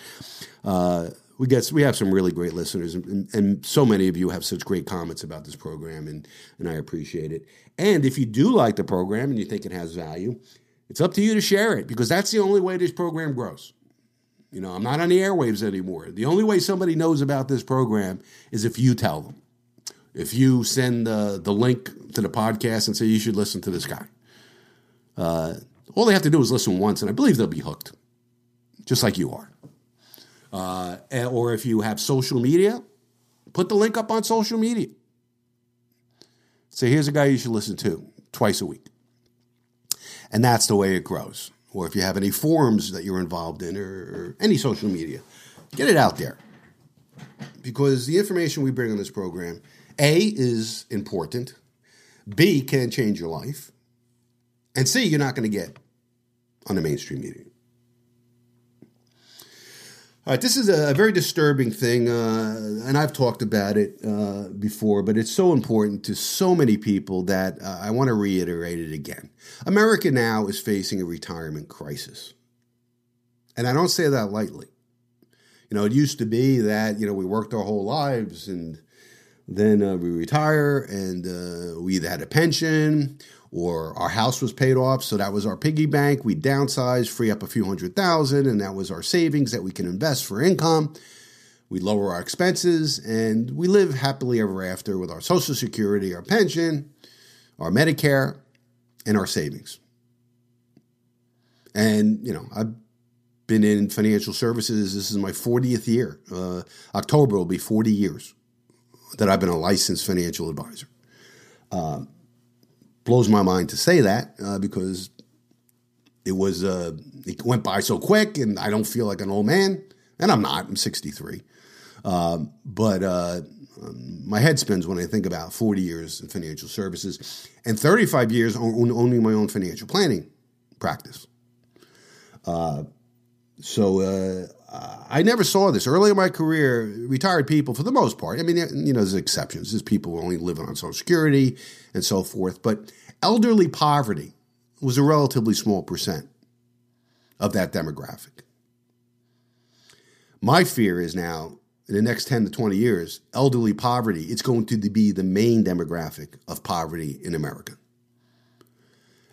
Uh, we get we have some really great listeners, and, and, so many of you have such great comments about this program, and and I appreciate it. And if you do like the program and you think it has value, it's up to you to share it because that's the only way this program grows. You know, I'm not on the airwaves anymore. The only way somebody knows about this program is if you tell them. If you send the, the link to the podcast and say you should listen to this guy. Uh, all they have to do is listen once, and I believe they'll be hooked, just like you are. Uh, or if you have social media, put the link up on social media. Say, here's a guy you should listen to twice a week. And that's the way it grows. Or if you have any forums that you're involved in or, or any social media, get it out there. Because the information we bring on this program, A, is important, B, can change your life, and C, you're not going to get on the mainstream media. All right, this is a, very disturbing thing, uh, and I've talked about it uh, before, but it's so important to so many people that uh, I want to reiterate it again. America now is facing a retirement crisis. And I don't say that lightly. You know, it used to be that, you know, we worked our whole lives and then uh, we retire and uh, we either had a pension or our house was paid off. So that was our piggy bank. We downsized, free up a few hundred thousand, and that was our savings that we can invest for income. We lower our expenses and we live happily ever after with our Social Security, our pension, our Medicare, and our savings. And, you know, I've been in financial services. This is my 40th year. Uh, October will be 40 years that I've been a licensed financial advisor. Um, blows my mind to say that uh, because it was uh, it went by so quick, and I don't feel like an old man, and I'm not. I'm 63, um, but uh, um, my head spins when I think about 40 years in financial services and 35 years owning my own financial planning practice. Uh, so uh, I never saw this early in my career. Retired people, for the most part, I mean, you know, there's exceptions. There's people only living on Social Security and so forth, but elderly poverty was a relatively small percent of that demographic. My fear is now, in the next 10 to 20 years, elderly poverty, it's going to be the main demographic of poverty in America.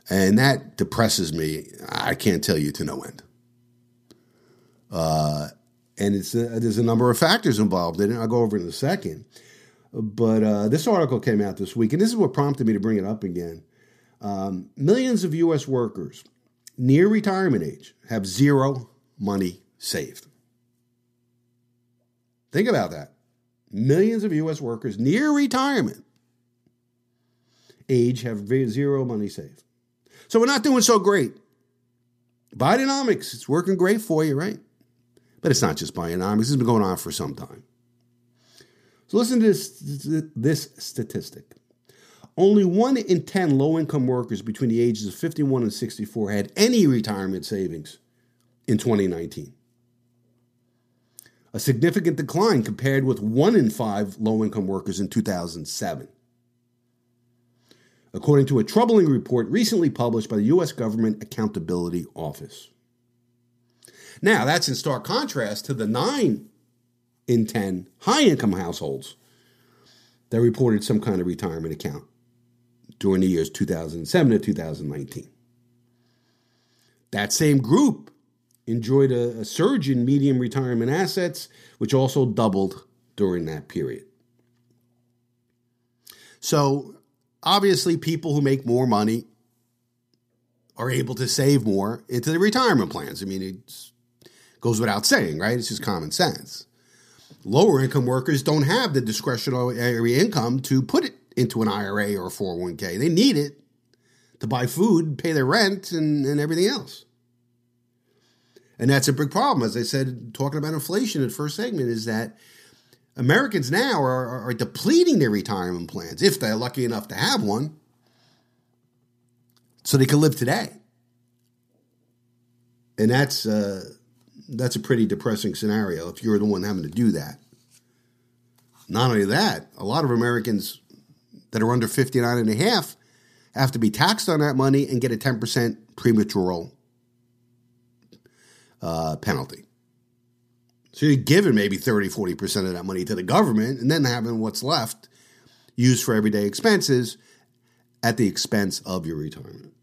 And that depresses me, I can't tell you to no end. Uh, and it's a, there's a number of factors involved in it. I'll go over it in a second. But uh, this article came out this week, and this is what prompted me to bring it up again. Um, millions of U.S. workers near retirement age have zero money saved. Think about that. Millions of U.S. workers near retirement age have zero money saved. So we're not doing so great. Bidenomics, it's working great for you, right? But it's not just Bidenomics, it's been going on for some time. So listen to this, this statistic. Only one in 10 low income workers between the ages of 51 and 64 had any retirement savings in 2019. A significant decline compared with one in five low income workers in 2007. According to a troubling report recently published by the U.S. Government Accountability Office. Now, that's in stark contrast to the 9 in 10 high income households that reported some kind of retirement account during the years 2007 to 2019. That same group enjoyed a, a, surge in medium retirement assets, which also doubled during that period. So obviously, people who make more money are able to save more into the retirement plans. I mean, it goes without saying, right? It's just common sense. Lower income workers don't have the discretionary income to put it into an IRA or a 401k. They need it to buy food, pay their rent, and, and everything else. And that's a big problem. As I said, talking about inflation in the first segment, is that Americans now are, are depleting their retirement plans, if they're lucky enough to have one, so they can live today. And that's uh, that's a pretty depressing scenario if you're the one having to do that. Not only that, a lot of Americans that are under 59 and a half have to be taxed on that money and get a 10% premature uh, penalty. So you're giving maybe 30, 40% of that money to the government and then having what's left used for everyday expenses at the expense of your retirement.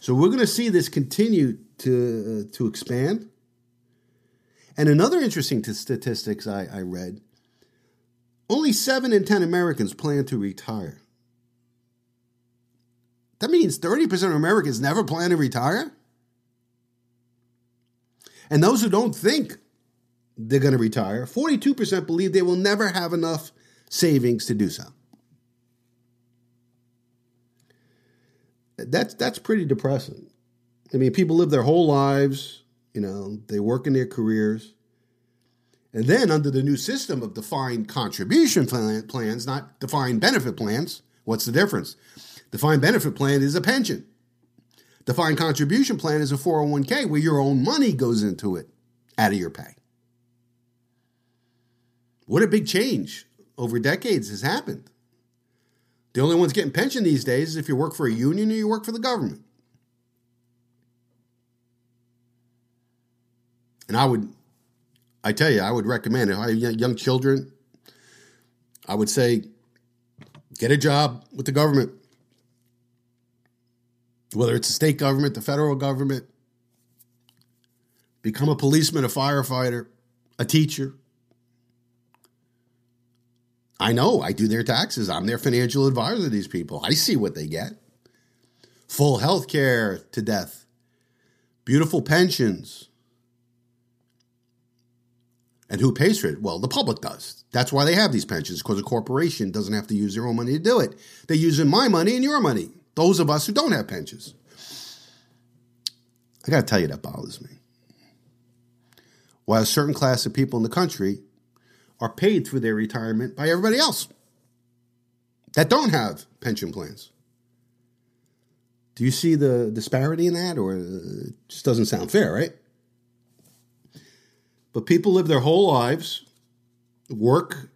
So we're going to see this continue to, uh, to expand. And another interesting t- statistics I, I read only 7 in 10 Americans plan to retire. That means 30% of Americans never plan to retire? And those who don't think they're going to retire, 42% believe they will never have enough savings to do so. That's that's pretty depressing. I mean, people live their whole lives, you know, they work in their careers. And then under the new system of defined contribution plan, plans, not defined benefit plans, what's the difference? Defined benefit plan is a pension. Defined contribution plan is a 401k where your own money goes into it out of your pay. What a big change over decades has happened. The only ones getting pension these days is if you work for a union or you work for the government. And I would, I tell you, I would recommend if I have young children, I would say get a job with the government whether it's the state government, the federal government, become a policeman, a firefighter, a teacher. I know I do their taxes. I'm their financial advisor to these people. I see what they get. Full health care to death, beautiful pensions. And who pays for it? Well, the public does. That's why they have these pensions, because a corporation doesn't have to use their own money to do it. They're using my money and your money those of us who don't have pensions. I got to tell you, that bothers me. While a certain class of people in the country are paid through their retirement by everybody else that don't have pension plans. Do you see the disparity in that, or uh, it just doesn't sound fair, right? But people live their whole lives, work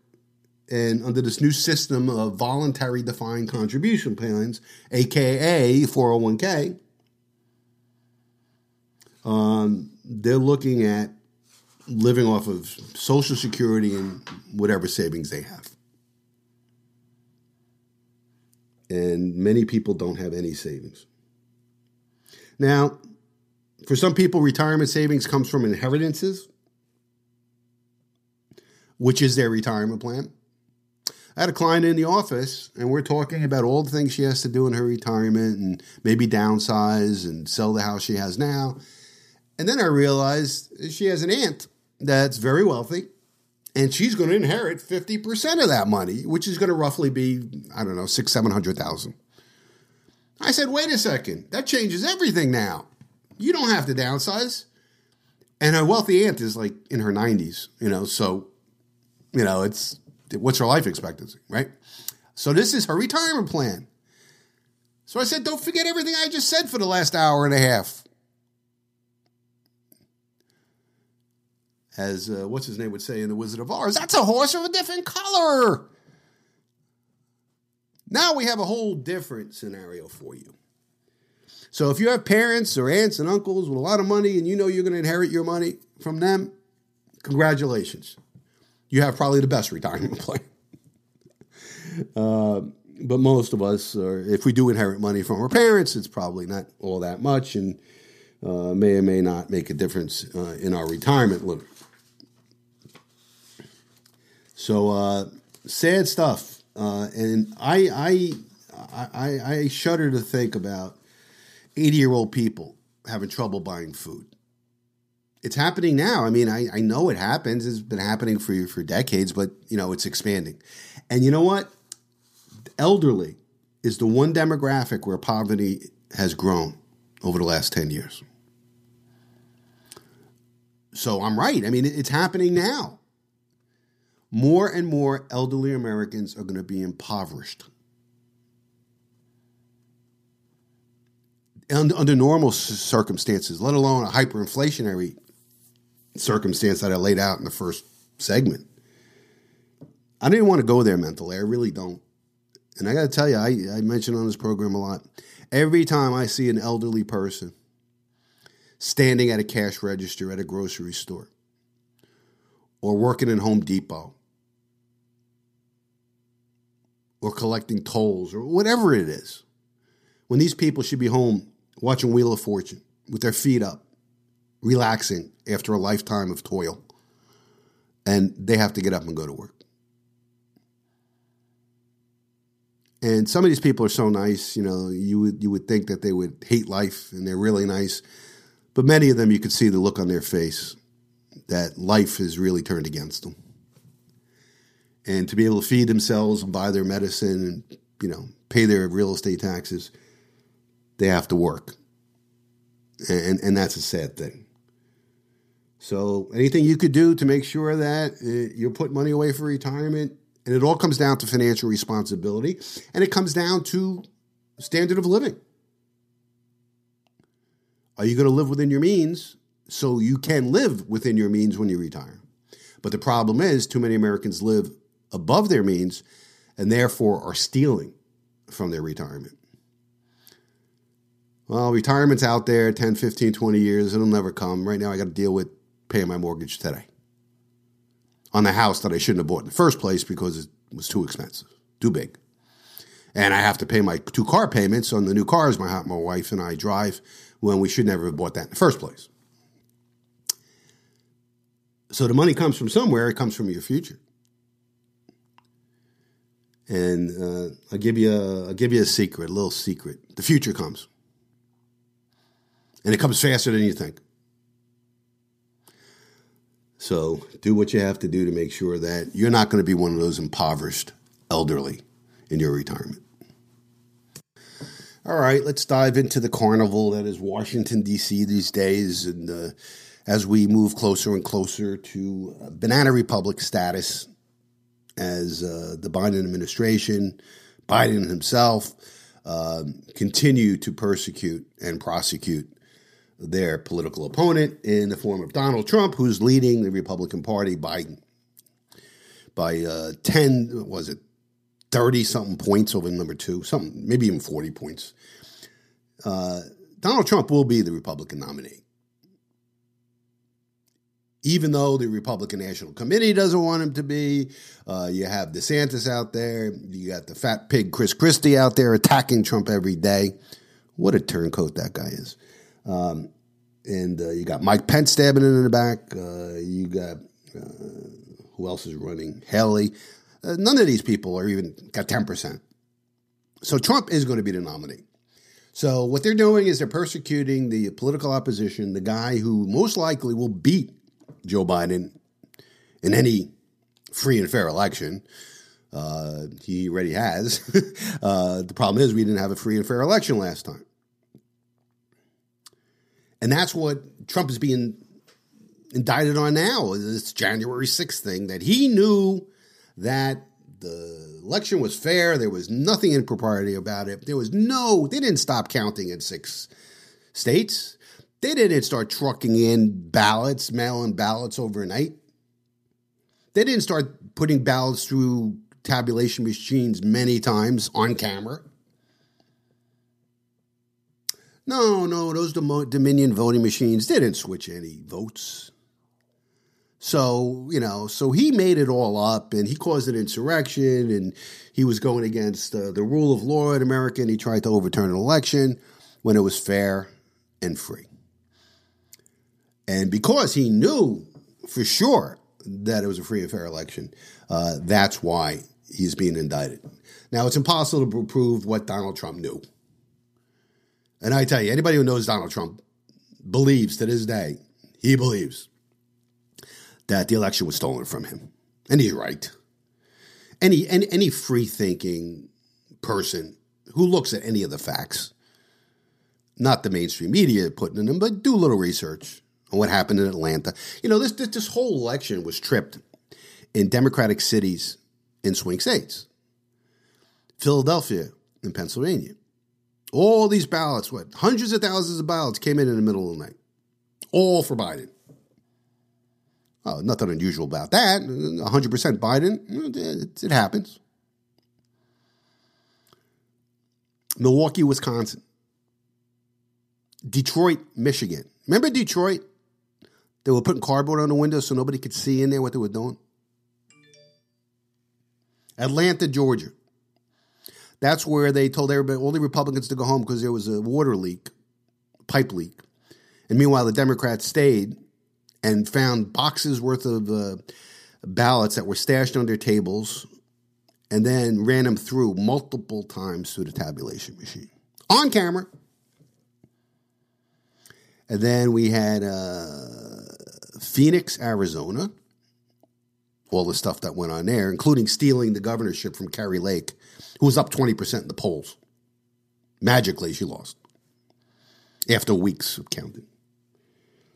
and under this new system of voluntary defined contribution plans, aka 401k, um, they're looking at living off of Social Security and whatever savings they have. And many people don't have any savings. Now, for some people, retirement savings comes from inheritances, which is their retirement plan. I had a client in the office, and we're talking about all the things she has to do in her retirement and maybe downsize and sell the house she has now. And then I realized she has an aunt that's very wealthy, and she's going to inherit 50% of that money, which is going to roughly be, I don't know, six, 700,000. I said, wait a second, that changes everything now. You don't have to downsize. And her wealthy aunt is like in her 90s, you know, so, you know, it's what's her life expectancy, right? So this is her retirement plan. So I said, don't forget everything I just said for the last hour and a half. As uh, what's his name would say in The Wizard of Oz, that's a horse of a different color. Now we have a whole different scenario for you. So if you have parents or aunts and uncles with a lot of money and you know you're going to inherit your money from them, congratulations you have probably the best retirement plan. uh, but most of us, or if we do inherit money from our parents, it's probably not all that much and uh, may or may not make a difference uh, in our retirement living. So, uh, sad stuff Uh, and I, I, I, I shudder to think about 80 year old people having trouble buying food. It's happening now. I mean, I, I know it happens. It's been happening for for decades, but you know it's expanding. And you know what? Elderly is the one demographic where poverty has grown over the last 10 years. So I'm right. I mean, it's happening now. More and more elderly Americans are going to be impoverished. Under, under normal circumstances, let alone a hyperinflationary circumstance that I laid out in the first segment. I didn't want to go there mentally. I really don't. And I got to tell you, I, I mentioned on this program a lot. Every time I see an elderly person standing at a cash register at a grocery store or working in Home Depot or collecting tolls or whatever it is, when these people should be home watching Wheel of Fortune with their feet up, relaxing after a lifetime of toil, and they have to get up and go to work. And some of these people are so nice, you know, you would you would think that they would hate life and they're really nice. But many of them you could see the look on their face that life has really turned against them. And to be able to feed themselves and buy their medicine and, you know, pay their real estate taxes, they have to work. And and that's a sad thing. So anything you could do to make sure that uh, you're putting money away for retirement, and it all comes down to financial responsibility and it comes down to standard of living. Are you going to live within your means so you can live within your means when you retire? But the problem is, too many Americans live above their means and therefore are stealing from their retirement. Well, retirement's out there 10, 15, 20 years. It'll never come. Right now, I got to deal with paying my mortgage today on the house that I shouldn't have bought in the first place because it was too expensive, too big. And I have to pay my two car payments on the new cars my, my wife and I drive when we should never have bought that in the first place. So the money comes from somewhere, it comes from your future. And uh, I'll give you a, I'll give you a secret, a little secret. The future comes, and it comes faster than you think. So do what you have to do to make sure that you're not going to be one of those impoverished elderly in your retirement. All right, let's dive into the carnival that is Washington, D.C. these days. And uh, as we move closer and closer to uh, Banana Republic status, as uh, the Biden administration, Biden himself, um, continue to persecute and prosecute their political opponent in the form of Donald Trump, who's leading the Republican Party by by uh, ten was it thirty something points over number two, something maybe even forty points. Uh, Donald Trump will be the Republican nominee, even though the Republican National Committee doesn't want him to be. Uh, you have DeSantis out there. You got the fat pig Chris Christie out there attacking Trump every day. What a turncoat that guy is. Um, and uh, you got Mike Pence stabbing it in the back. Uh, you got uh, who else is running? Haley. Uh, none of these people are even got ten percent. So Trump is going to be the nominee. So what they're doing is they're persecuting the political opposition, the guy who most likely will beat Joe Biden in any free and fair election. Uh, he already has. uh, the problem is we didn't have a free and fair election last time. And that's what Trump is being indicted on now, this January 6th thing, that he knew that the election was fair. There was nothing impropriety about it. There was no, they didn't stop counting in six states. They didn't start trucking in ballots, mail in ballots overnight. They didn't start putting ballots through tabulation machines many times on camera. No, no, those Dominion voting machines didn't switch any votes. So, you know, so he made it all up and he caused an insurrection and he was going against uh, the rule of law in America and he tried to overturn an election when it was fair and free. And because he knew for sure that it was a free and fair election, uh, that's why he's being indicted. Now, it's impossible to prove what Donald Trump knew. And I tell you, anybody who knows Donald Trump believes to this day, he believes that the election was stolen from him. And he's right. Any, any, any free thinking person who looks at any of the facts, not the mainstream media putting in them, but do a little research on what happened in Atlanta. You know, this, this, this whole election was tripped in Democratic cities in swing states. Philadelphia and Pennsylvania. All these ballots, what, hundreds of thousands of ballots came in in the middle of the night, all for Biden. Oh, nothing unusual about that. 100% Biden, it, happens. Milwaukee, Wisconsin. Detroit, Michigan. Remember Detroit? They were putting cardboard on the windows so nobody could see in there what they were doing. Atlanta, Georgia. That's where they told everybody, all the Republicans to go home because there was a water leak, pipe leak. And meanwhile, the Democrats stayed and found boxes worth of uh, ballots that were stashed under tables and then ran them through multiple times through the tabulation machine on camera. And then we had uh, Phoenix, Arizona, all the stuff that went on there, including stealing the governorship from Kari Lake, who was up 20% in the polls. Magically, she lost after weeks of counting.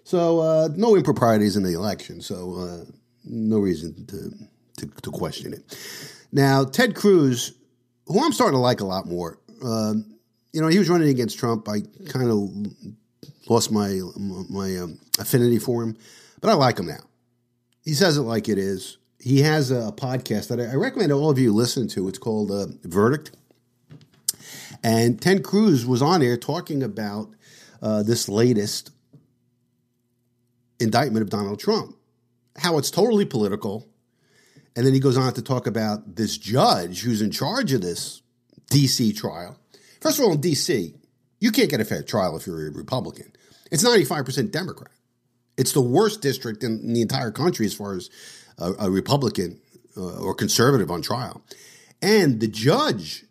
So, uh, no improprieties in the election, so uh, no reason to, to, to, question it. Now, Ted Cruz, who I'm starting to like a lot more, uh, you know, he was running against Trump. I kind of lost my my um, affinity for him, but I like him now. He says it like it is he has a podcast that I recommend all of you listen to. It's called uh, Verdict. And Ted Cruz was on there talking about uh, this latest indictment of Donald Trump, how it's totally political. And then he goes on to talk about this judge who's in charge of this DC trial. First of all, in DC, you can't get a fair trial if you're a Republican. It's 95% Democrat. It's the worst district in the entire country as far as a, a Republican uh, or conservative on trial. And the judge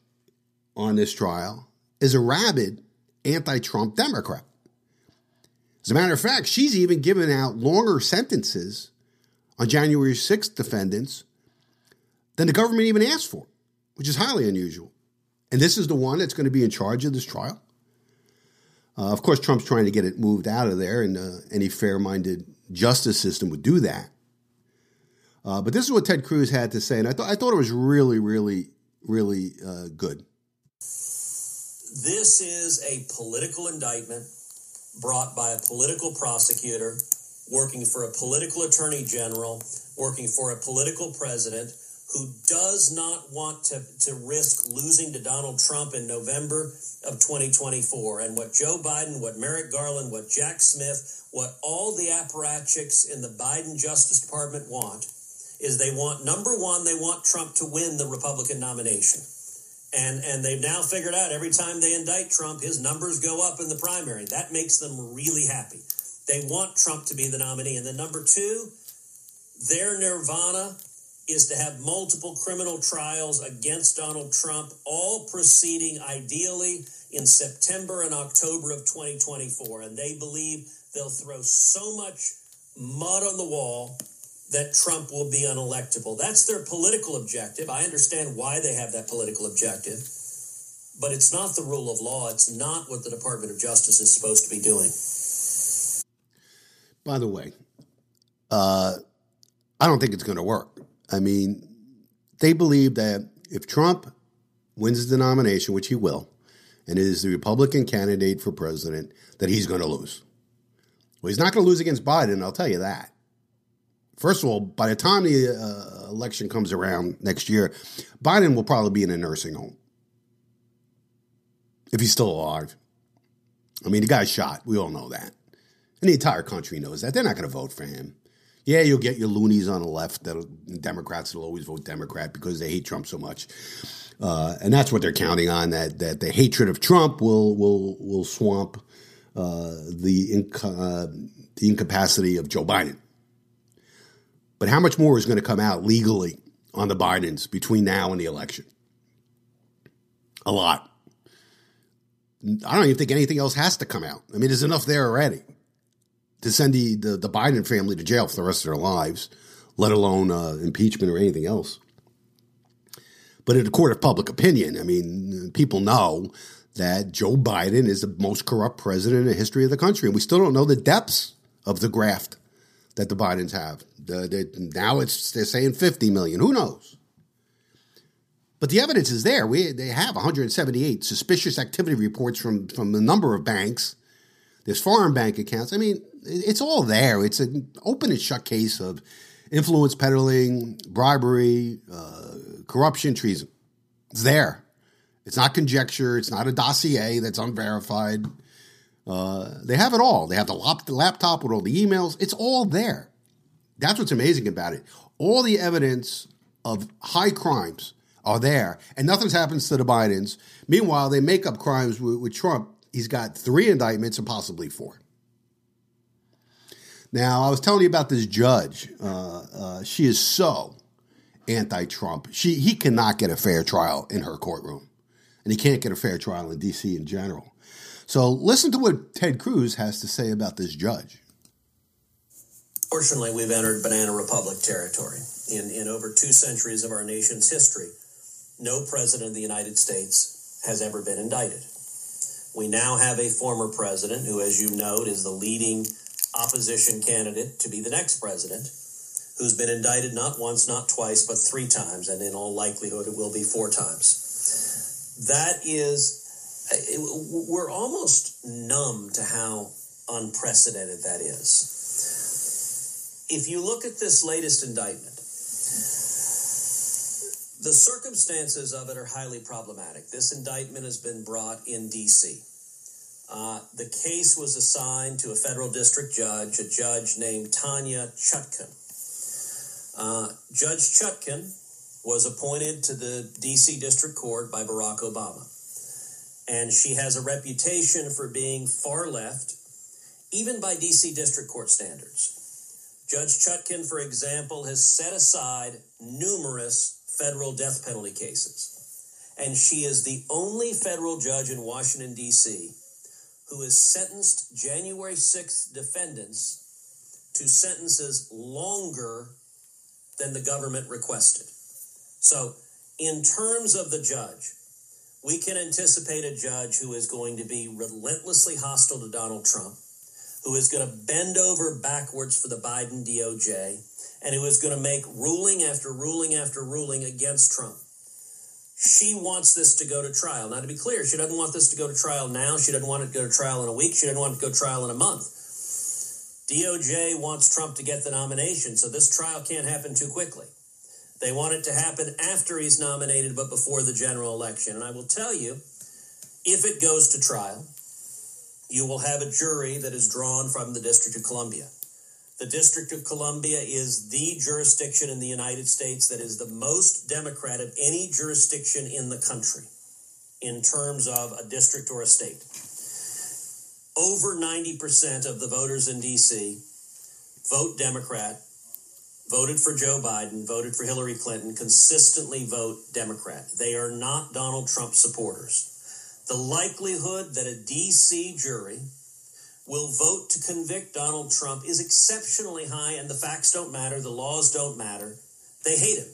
on this trial is a rabid anti Trump Democrat. As a matter of fact, she's even given out longer sentences on January 6th defendants than the government even asked for, which is highly unusual. And this is the one that's going to be in charge of this trial. Uh, of course, Trump's trying to get it moved out of there, and uh, any fair minded justice system would do that. Uh, but this is what Ted Cruz had to say, and I thought I thought it was really, really, really uh, good. This is a political indictment brought by a political prosecutor working for a political attorney general, working for a political president who does not want to, to risk losing to Donald Trump in November of 2024. And what Joe Biden, what Merrick Garland, what Jack Smith, what all the apparatchiks in the Biden Justice Department want is they want number one, they want Trump to win the Republican nomination. And and they've now figured out every time they indict Trump, his numbers go up in the primary. That makes them really happy. They want Trump to be the nominee. And then number two, their nirvana is to have multiple criminal trials against Donald Trump, all proceeding ideally in September and October of 2024. And they believe they'll throw so much mud on the wall that Trump will be unelectable. That's their political objective. I understand why they have that political objective, but it's not the rule of law. It's not what the Department of Justice is supposed to be doing. By the way, uh, I don't think it's going to work. I mean, they believe that if Trump wins the nomination, which he will, and is the Republican candidate for president, that he's going to lose. Well, he's not going to lose against Biden, I'll tell you that. First of all, by the time the uh, election comes around next year, Biden will probably be in a nursing home if he's still alive. I mean, the guy's shot. We all know that. And the entire country knows that. They're not going to vote for him. Yeah, you'll get your loonies on the left, that Democrats will always vote Democrat because they hate Trump so much. Uh, and that's what they're counting on that that the hatred of Trump will will will swamp uh, the uh, the incapacity of Joe Biden. But how much more is going to come out legally on the Bidens between now and the election. A lot. I don't even think anything else has to come out. I mean, there's enough there already to send the, the, the Biden family to jail for the rest of their lives, let alone uh, impeachment or anything else. But in a court of public opinion, I mean, people know that Joe Biden is the most corrupt president in the history of the country. And we still don't know the depths of the graft that the Bidens have. The, the, now it's they're saying 50 million. Who knows? But the evidence is there. We they have 178 suspicious activity reports from from a number of banks. There's foreign bank accounts. I mean, it's all there. It's an open and shut case of influence peddling, bribery, uh, corruption, treason. It's there. It's not conjecture. It's not a dossier that's unverified. Uh, they have it all. They have the, lap- the laptop with all the emails. It's all there. That's what's amazing about it. All the evidence of high crimes are there, and nothing's happens to the Bidens. Meanwhile, they make up crimes with, with Trump. He's got three indictments and possibly four. Now, I was telling you about this judge. Uh, uh, she is so anti-Trump. She he cannot get a fair trial in her courtroom, and he can't get a fair trial in D.C. in general. So, listen to what Ted Cruz has to say about this judge. Fortunately, we've entered banana republic territory. In in over two centuries of our nation's history, no president of the United States has ever been indicted. We now have a former president who, as you note, is the leading opposition candidate to be the next president, who's been indicted not once, not twice, but three times, and in all likelihood, it will be four times. That is, we're almost numb to how unprecedented that is. If you look at this latest indictment, the circumstances of it are highly problematic. This indictment has been brought in D.C. Uh, the case was assigned to a federal district judge, a judge named Tanya Chutkan. Uh, judge Chutkan was appointed to the D.C. District Court by Barack Obama. And she has a reputation for being far left, even by D.C. District Court standards. Judge Chutkan, for example, has set aside numerous federal death penalty cases. And she is the only federal judge in Washington, D.C. who has sentenced January 6th defendants to sentences longer than the government requested. So, in terms of the judge, we can anticipate a judge who is going to be relentlessly hostile to Donald Trump, who is going to bend over backwards for the Biden DOJ, and who is going to make ruling after ruling after ruling against Trump. She wants this to go to trial. Now, to be clear, she doesn't want this to go to trial now. She doesn't want it to go to trial in a week. She doesn't want it to go to trial in a month. DOJ wants Trump to get the nomination, so this trial can't happen too quickly. They want it to happen after he's nominated, but before the general election. And I will tell you, if it goes to trial, you will have a jury that is drawn from the District of Columbia. The District of Columbia is the jurisdiction in the United States that is the most Democrat of any jurisdiction in the country in terms of a district or a state. Over 90% of the voters in D.C. vote Democrat, voted for Joe Biden, voted for Hillary Clinton, consistently vote Democrat. They are not Donald Trump supporters. The likelihood that a D.C. jury will vote to convict Donald Trump is exceptionally high, and the facts don't matter, the laws don't matter. They hate him.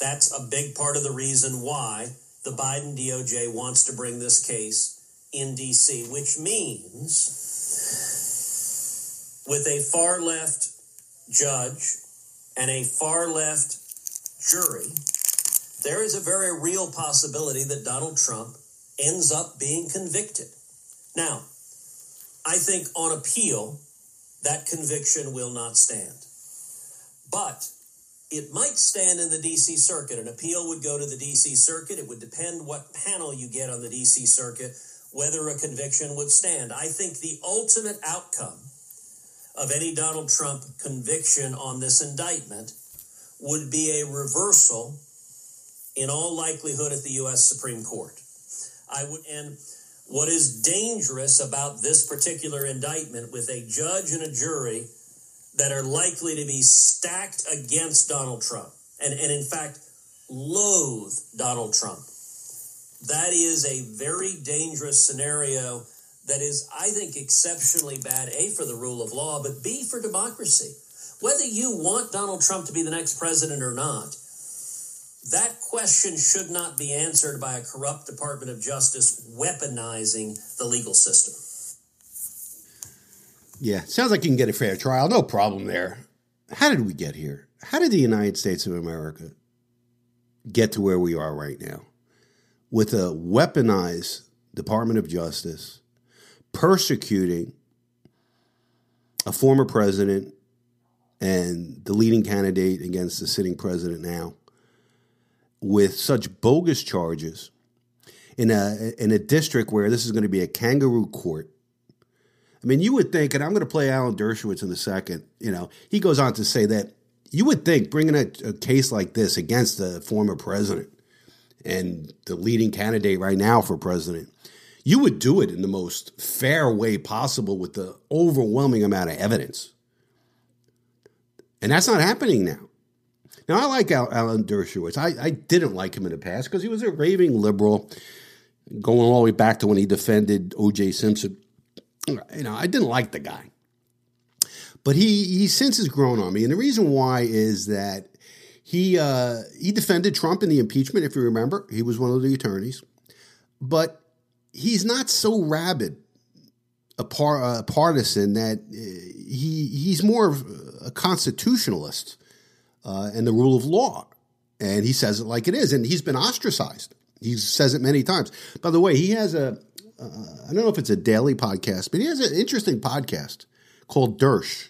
That's a big part of the reason why the Biden DOJ wants to bring this case in D.C., which means with a far left judge and a far left jury, there is a very real possibility that Donald Trump ends up being convicted. Now, I think on appeal, that conviction will not stand. But it might stand in the DC circuit. An appeal would go to the DC circuit. It would depend what panel you get on the DC circuit, whether a conviction would stand. I think the ultimate outcome of any Donald Trump conviction on this indictment would be a reversal in all likelihood at the U.S. Supreme Court. I would, and what is dangerous about this particular indictment with a judge and a jury that are likely to be stacked against Donald Trump. and, and in fact, loathe Donald Trump. That is a very dangerous scenario that is, I think, exceptionally bad, A, for the rule of law, but B, for democracy. Whether you want Donald Trump to be the next president or not, that question should not be answered by a corrupt Department of Justice weaponizing the legal system. Yeah, sounds like you can get a fair trial. No problem there. How did we get here? How did the United States of America get to where we are right now? With a weaponized Department of Justice persecuting a former president and the leading candidate against the sitting president now with such bogus charges in a in a district where this is going to be a kangaroo court. I mean, you would think, and I'm going to play Alan Dershowitz in a second. You know, he goes on to say that you would think bringing a, a case like this against the former president and the leading candidate right now for president, you would do it in the most fair way possible with the overwhelming amount of evidence. And that's not happening now. Now, I like Alan Dershowitz. I, I didn't like him in the past because he was a raving liberal, going all the way back to when he defended O.J. Simpson. You know, I didn't like the guy. But he, he since has grown on me. And the reason why is that he, uh, he defended Trump in the impeachment, if you remember. He was one of the attorneys. But he's not so rabid a, par, a partisan that uh, he he's more of a constitutionalist uh, and the rule of law. And he says it like it is. And he's been ostracized. He says it many times. By the way, he has a uh, I don't know if it's a daily podcast, but he has an interesting podcast called Dersh.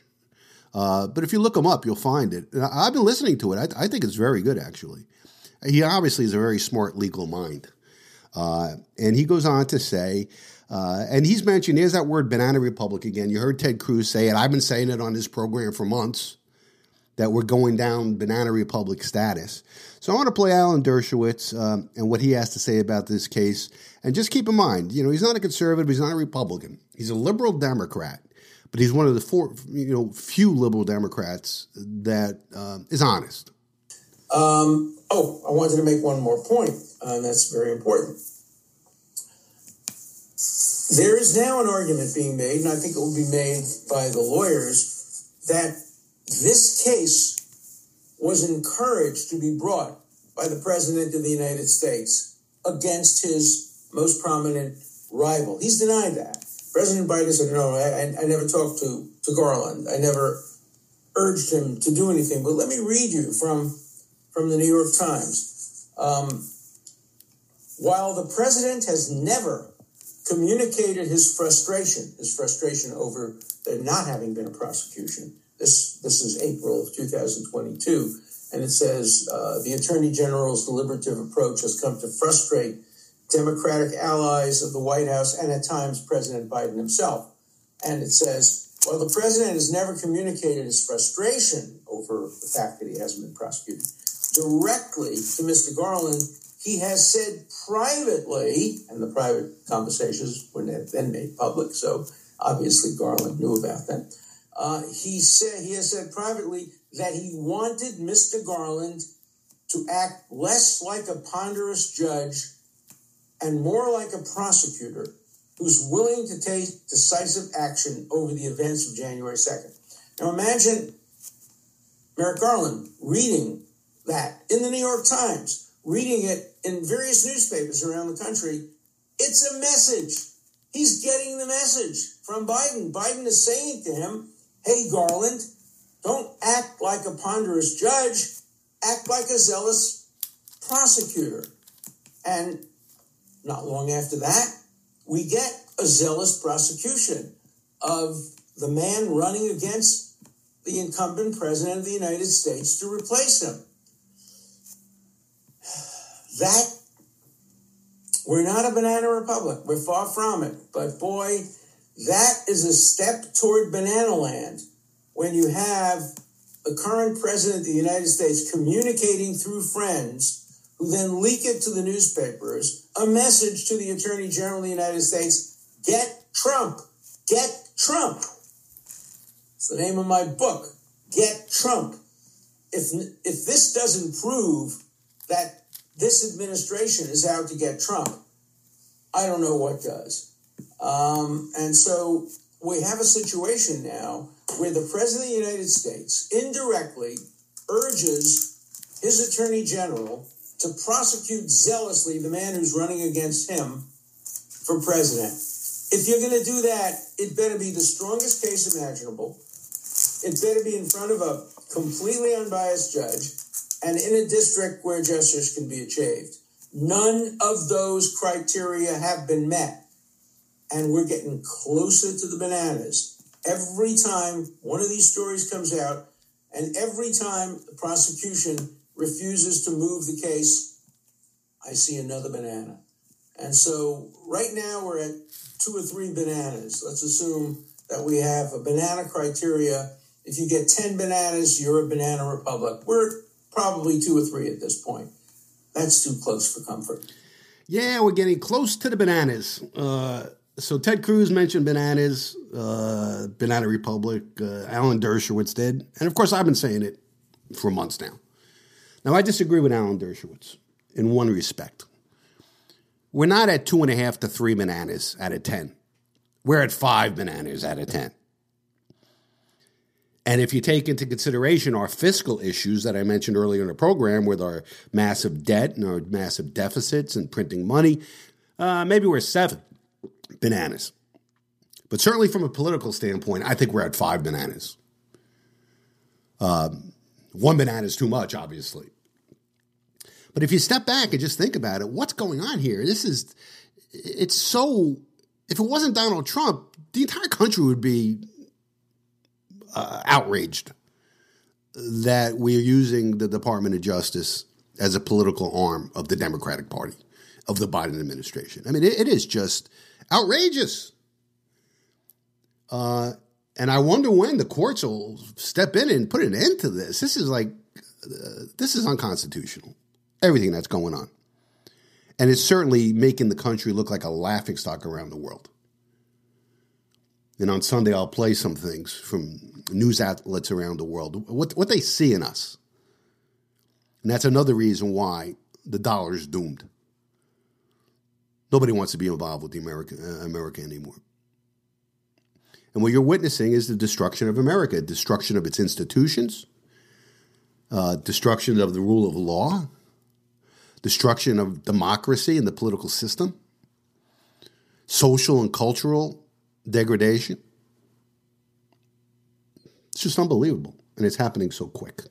Uh, but if you look him up, you'll find it. And I've been listening to it. I, I, think it's very good, actually. He obviously is a very smart legal mind. Uh, and he goes on to say, uh, and he's mentioned, there's that word banana republic again. You heard Ted Cruz say it. I've been saying it on this program for months that we're going down banana republic status. So I want to play Alan Dershowitz um, and what he has to say about this case. And just keep in mind, you know, he's not a conservative, he's not a Republican. He's a liberal Democrat, but he's one of the four, you know, few liberal Democrats that uh, is honest. Um, oh, I wanted to make one more point, and that's very important. There is now an argument being made, and I think it will be made by the lawyers, that this case was encouraged to be brought by the President of the United States against his most prominent rival. He's denied that. President Biden said, no, I, I never talked to, to Garland. I never urged him to do anything. But let me read you from, from the New York Times. Um, while the president has never communicated his frustration, his frustration over there not having been a prosecution, this, this is April of 2022. And it says uh, the Attorney General's deliberative approach has come to frustrate Democratic allies of the White House and at times President Biden himself. And it says, while the president has never communicated his frustration over the fact that he hasn't been prosecuted directly to Mr. Garland, he has said privately, and the private conversations were then made public, so obviously Garland knew about them uh, he said he has said privately that he wanted Mr. Garland to act less like a ponderous judge and more like a prosecutor who's willing to take decisive action over the events of January 2nd. Now imagine Merrick Garland reading that in the New York Times, reading it in various newspapers around the country. It's a message. He's getting the message from Biden. Biden is saying to him, Hey, Garland, don't act like a ponderous judge, act like a zealous prosecutor. And not long after that, we get a zealous prosecution of the man running against the incumbent president of the United States to replace him. That, we're not a banana republic. We're far from it. But boy, that is a step toward banana land when you have the current president of the United States communicating through friends who then leak it to the newspapers a message to the Attorney General of the United States get Trump, get Trump. It's the name of my book, Get Trump. if if this doesn't prove that this administration is out to get Trump, I don't know what does. Um, and so we have a situation now where the president of the United States indirectly urges his attorney general to prosecute zealously the man who's running against him for president. If you're going to do that, it better be the strongest case imaginable. It better be in front of a completely unbiased judge and in a district where justice can be achieved. None of those criteria have been met. And we're getting closer to the bananas. Every time one of these stories comes out, and every time the prosecution refuses to move the case, I see another banana. And so right now we're at two or three bananas. Let's assume that we have a banana criteria. If you get 10 bananas, you're a banana republic. We're probably two or three at this point. That's too close for comfort. Yeah, we're getting close to the bananas. Uh, so Ted Cruz mentioned bananas, uh, Banana Republic. Uh, Alan Dershowitz did, and of course I've been saying it for months now. Now I disagree with Alan Dershowitz in one respect. We're not at two and a half to three bananas out of ten. We're at five bananas out of ten. And if you take into consideration our fiscal issues that I mentioned earlier in the program with our massive debt and our massive deficits and printing money, uh, maybe we're seven bananas. But certainly from a political standpoint, I think we're at five bananas. Um, one banana is too much, obviously. But if you step back and just think about it, what's going on here? This is, it's so, if it wasn't Donald Trump, the entire country would be uh, outraged that we are using the Department of Justice as a political arm of the Democratic Party, of the Biden administration. I mean, it, it is just outrageous. Uh, and I wonder when the courts will step in and put an end to this. This is like, uh, this is unconstitutional. Everything that's going on. And it's certainly making the country look like a laughingstock around the world. And on Sunday, I'll play some things from news outlets around the world, what, what they see in us. And that's another reason why the dollar is doomed. Nobody wants to be involved with the America, uh, America anymore. And what you're witnessing is the destruction of America, destruction of its institutions, uh, destruction of the rule of law, destruction of democracy and the political system, social and cultural degradation. It's just unbelievable, and it's happening so quick.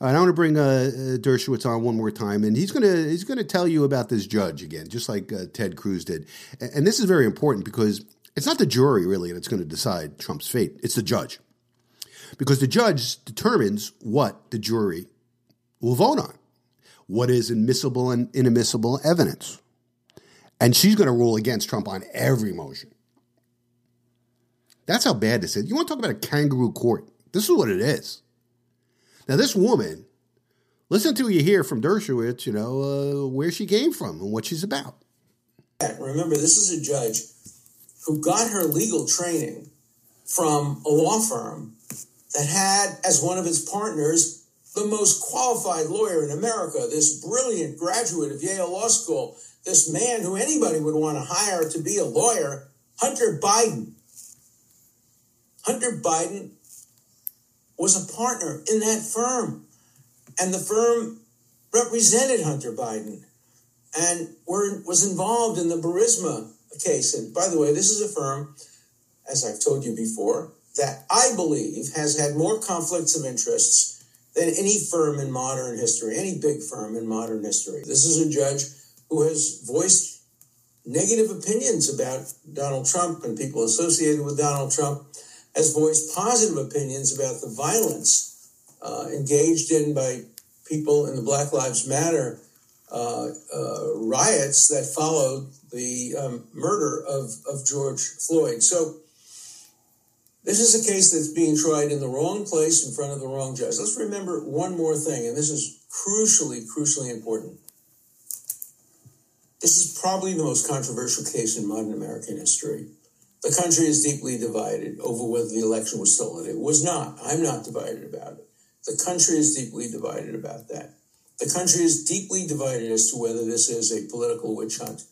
All right, I want to bring uh, uh, Dershowitz on one more time, and he's gonna he's gonna tell you about this judge again, just like uh, Ted Cruz did. And, and this is very important because it's not the jury really that's going to decide Trump's fate; it's the judge, because the judge determines what the jury will vote on, what is admissible and inadmissible evidence, and she's going to rule against Trump on every motion. That's how bad this is. You want to talk about a kangaroo court? This is what it is. Now, this woman, listen to you hear from Dershowitz, you know, uh, where she came from and what she's about. Remember, this is a judge who got her legal training from a law firm that had as one of its partners the most qualified lawyer in America, this brilliant graduate of Yale Law School, this man who anybody would want to hire to be a lawyer, Hunter Biden. Hunter Biden was a partner in that firm. And the firm represented Hunter Biden and were, was involved in the Burisma case. And by the way, this is a firm, as I've told you before, that I believe has had more conflicts of interests than any firm in modern history, any big firm in modern history. This is a judge who has voiced negative opinions about Donald Trump and people associated with Donald Trump has voiced positive opinions about the violence uh, engaged in by people in the Black Lives Matter uh, uh, riots that followed the um, murder of, of George Floyd. So, this is a case that's being tried in the wrong place in front of the wrong judge. Let's remember one more thing, and this is crucially, crucially important. This is probably the most controversial case in modern American history. The country is deeply divided over whether the election was stolen. It was not. I'm not divided about it. The country is deeply divided about that. The country is deeply divided as to whether this is a political witch hunt,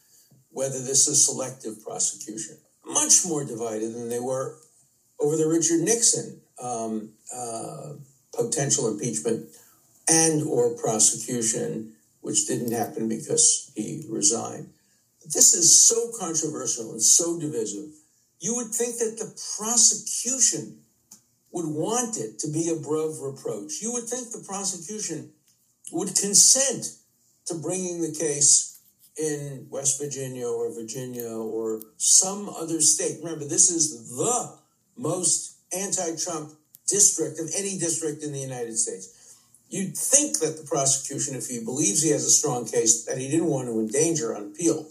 whether this is selective prosecution. Much more divided than they were over the Richard Nixon um, uh, potential impeachment and or prosecution, which didn't happen because he resigned. This is so controversial and so divisive. You would think that the prosecution would want it to be above reproach. You would think the prosecution would consent to bringing the case in West Virginia or Virginia or some other state. Remember, this is the most anti Trump district of any district in the United States. You'd think that the prosecution, if he believes he has a strong case that he didn't want to endanger on appeal,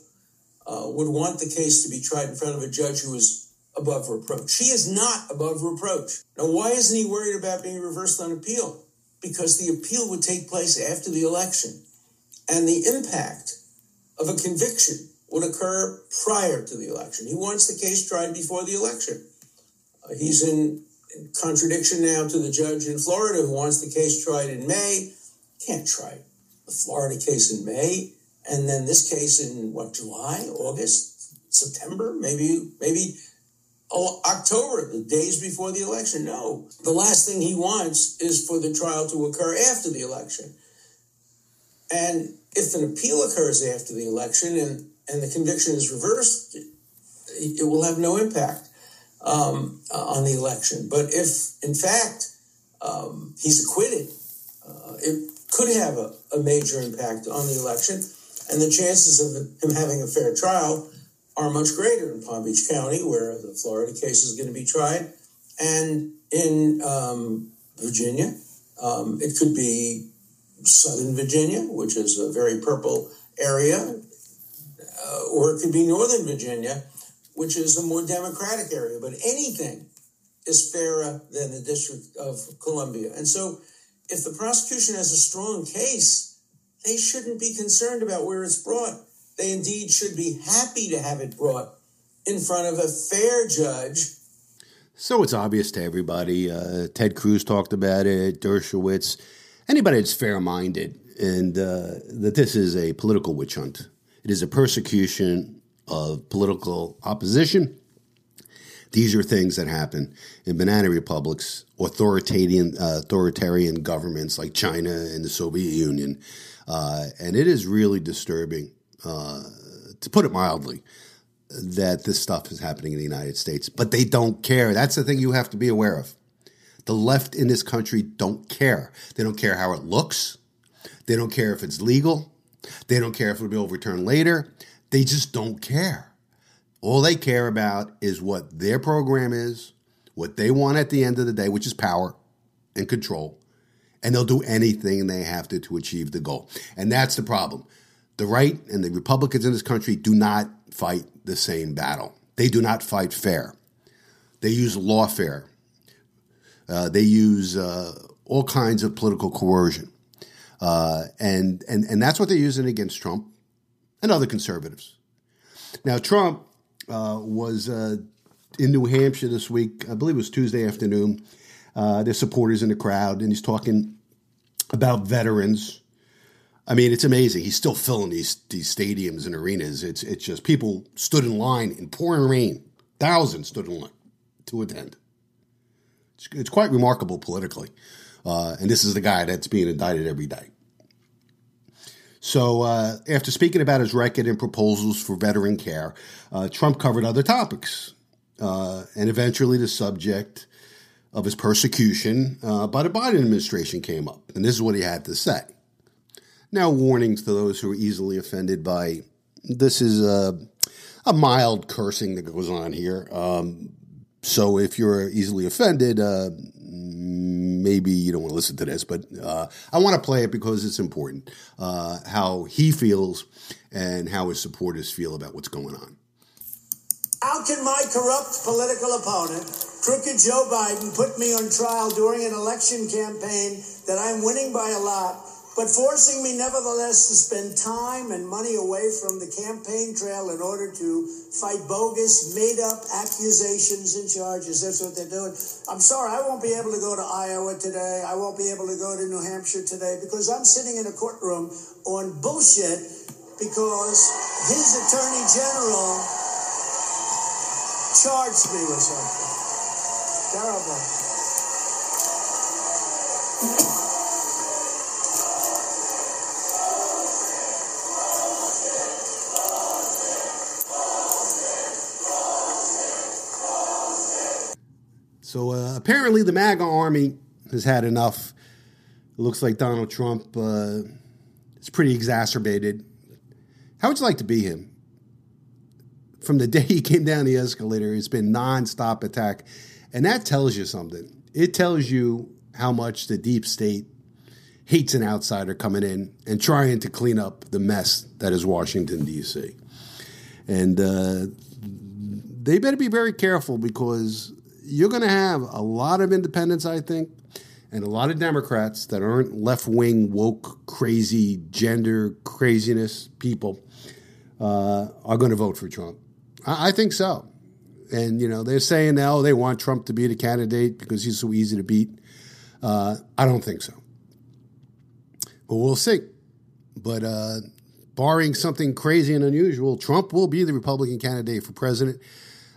uh, would want the case to be tried in front of a judge who is above reproach. He is not above reproach. Now, why isn't he worried about being reversed on appeal? Because the appeal would take place after the election, and the impact of a conviction would occur prior to the election. He wants the case tried before the election. Uh, he's in contradiction now to the judge in Florida who wants the case tried in May. Can't try the Florida case in May and then this case in what July, August, September, maybe maybe oh, October, the days before the election. No, the last thing he wants is for the trial to occur after the election. And if an appeal occurs after the election and and the conviction is reversed, it, will have no impact um, on the election. But if, in fact, um, he's acquitted, uh, it could have a, a, major impact on the election, and the chances of him having a fair trial are much greater in Palm Beach County, where the Florida case is going to be tried, and in um, Virginia. Um, it could be Southern Virginia, which is a very purple area, uh, or it could be Northern Virginia, which is a more democratic area. But anything is fairer than the District of Columbia. And so, if the prosecution has a strong case, they shouldn't be concerned about where it's brought. They indeed should be happy to have it brought in front of a fair judge. So it's obvious to everybody. Uh, Ted Cruz talked about it, Dershowitz, anybody that's fair minded, and uh, that this is a political witch hunt. It is a persecution of political opposition. These are things that happen in banana republics, authoritarian uh, authoritarian governments like China and the Soviet Union, uh, and it is really disturbing, uh, to put it mildly, that this stuff is happening in the United States. But they don't care. That's the thing you have to be aware of. The left in this country don't care. They don't care how it looks. They don't care if it's legal. They don't care if it'll be overturned later. They just don't care. All they care about is what their program is, what they want at the end of the day, which is power and control. And they'll do anything they have to to achieve the goal. And that's the problem. The right and the Republicans in this country do not fight the same battle. They do not fight fair. They use lawfare. Uh, they use uh, all kinds of political coercion. Uh, and, and, and that's what they're using against Trump and other conservatives. Now, Trump uh, was uh, in New Hampshire this week, I believe it was Tuesday afternoon. Uh, there's supporters in the crowd, and he's talking about veterans. I mean, it's amazing. He's still filling these these stadiums and arenas. It's it's just people stood in line in pouring rain. Thousands stood in line to attend. It's, it's quite remarkable politically. Uh, and this is the guy that's being indicted every day. So, uh, after speaking about his record and proposals for veteran care, uh, Trump covered other topics, uh, and eventually the subject of his persecution uh, by the Biden administration came up. And this is what he had to say. Now, warnings to those who are easily offended by this is a, a mild cursing that goes on here. Um, so, if you're easily offended, uh, maybe you don't want to listen to this, but uh, I want to play it because it's important uh, how he feels and how his supporters feel about what's going on. How can my corrupt political opponent, crooked Joe Biden, put me on trial during an election campaign that I'm winning by a lot but forcing me nevertheless to spend time and money away from the campaign trail in order to fight bogus, made up accusations and charges. That's what they're doing. I'm sorry, I won't be able to go to Iowa today. I won't be able to go to New Hampshire today because I'm sitting in a courtroom on bullshit because his attorney general charged me with something. Terrible. So uh, apparently, the MAGA army has had enough. It looks like Donald Trump uh, is pretty exacerbated. How would you like to be him? From the day he came down the escalator, it's been nonstop attack, and that tells you something. It tells you how much the deep state hates an outsider coming in and trying to clean up the mess that is Washington D.C. And uh, they better be very careful because you're going to have a lot of independents, I think, and a lot of Democrats that aren't left wing, woke, crazy, gender craziness people uh, are going to vote for Trump. I, I think so. And, you know, they're saying now oh, they want Trump to be the candidate because he's so easy to beat. Uh, I don't think so. But we'll see. But uh, barring something crazy and unusual, Trump will be the Republican candidate for president.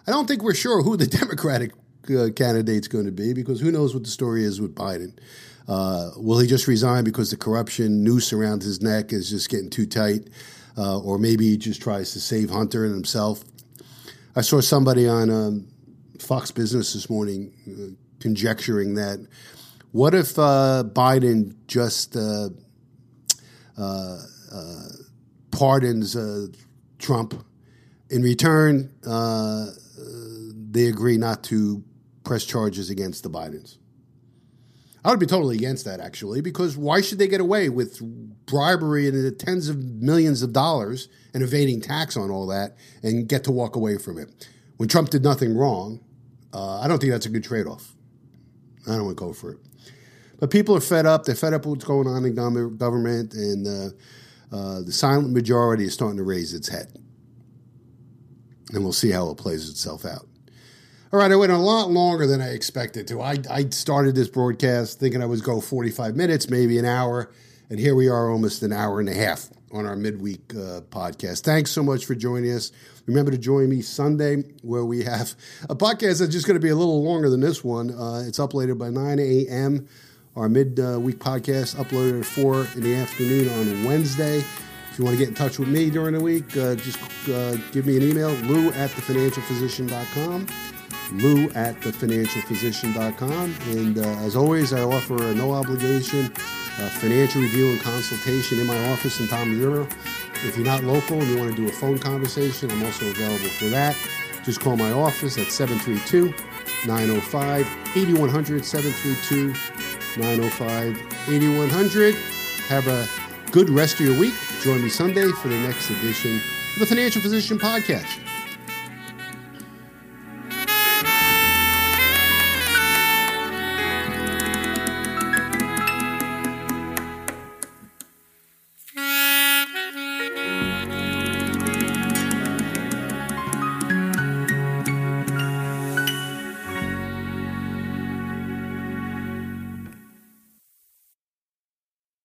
I don't think we're sure who the Democratic uh, candidate's going to be because who knows what the story is with Biden. Uh, will he just resign because the corruption noose around his neck is just getting too tight? Uh, or maybe he just tries to save Hunter and himself. I saw somebody on um, Fox Business this morning uh, conjecturing that what if uh, Biden just uh, pardons Trump? In return, they agree not to press charges against the Bidens. I would be totally against that, actually, because why should they get away with bribery and the tens of millions of dollars and evading tax on all that and get to walk away from it? When Trump did nothing wrong, uh, I don't think that's a good trade off. I don't want to go for it. But people are fed up. They're fed up with what's going on in government, and uh, uh, the silent majority is starting to raise its head. And we'll see how it plays itself out. All right, I went a lot longer than I expected to. I, I started this broadcast thinking I was go 45 minutes, maybe an hour, and here we are almost an hour and a half on our midweek uh, podcast. Thanks so much for joining us. Remember to join me Sunday, where we have a podcast that's just going to be a little longer than this one. Uh, it's uploaded by 9 a.m. Our midweek podcast uploaded at 4 in the afternoon on Wednesday. If you want to get in touch with me during the week, uh, just uh, give me an email, lou at thefinancialphysician.com lou at thefinancialphysician.com. And uh, as always, I offer a no obligation uh, financial review and consultation in my office in Toms River. If you're not local and you want to do a phone conversation, I'm also available for that. Just call my office at 732 905 8100. 732 905 8100. Have a good rest of your week. Join me Sunday for the next edition of the Financial Physician Podcast.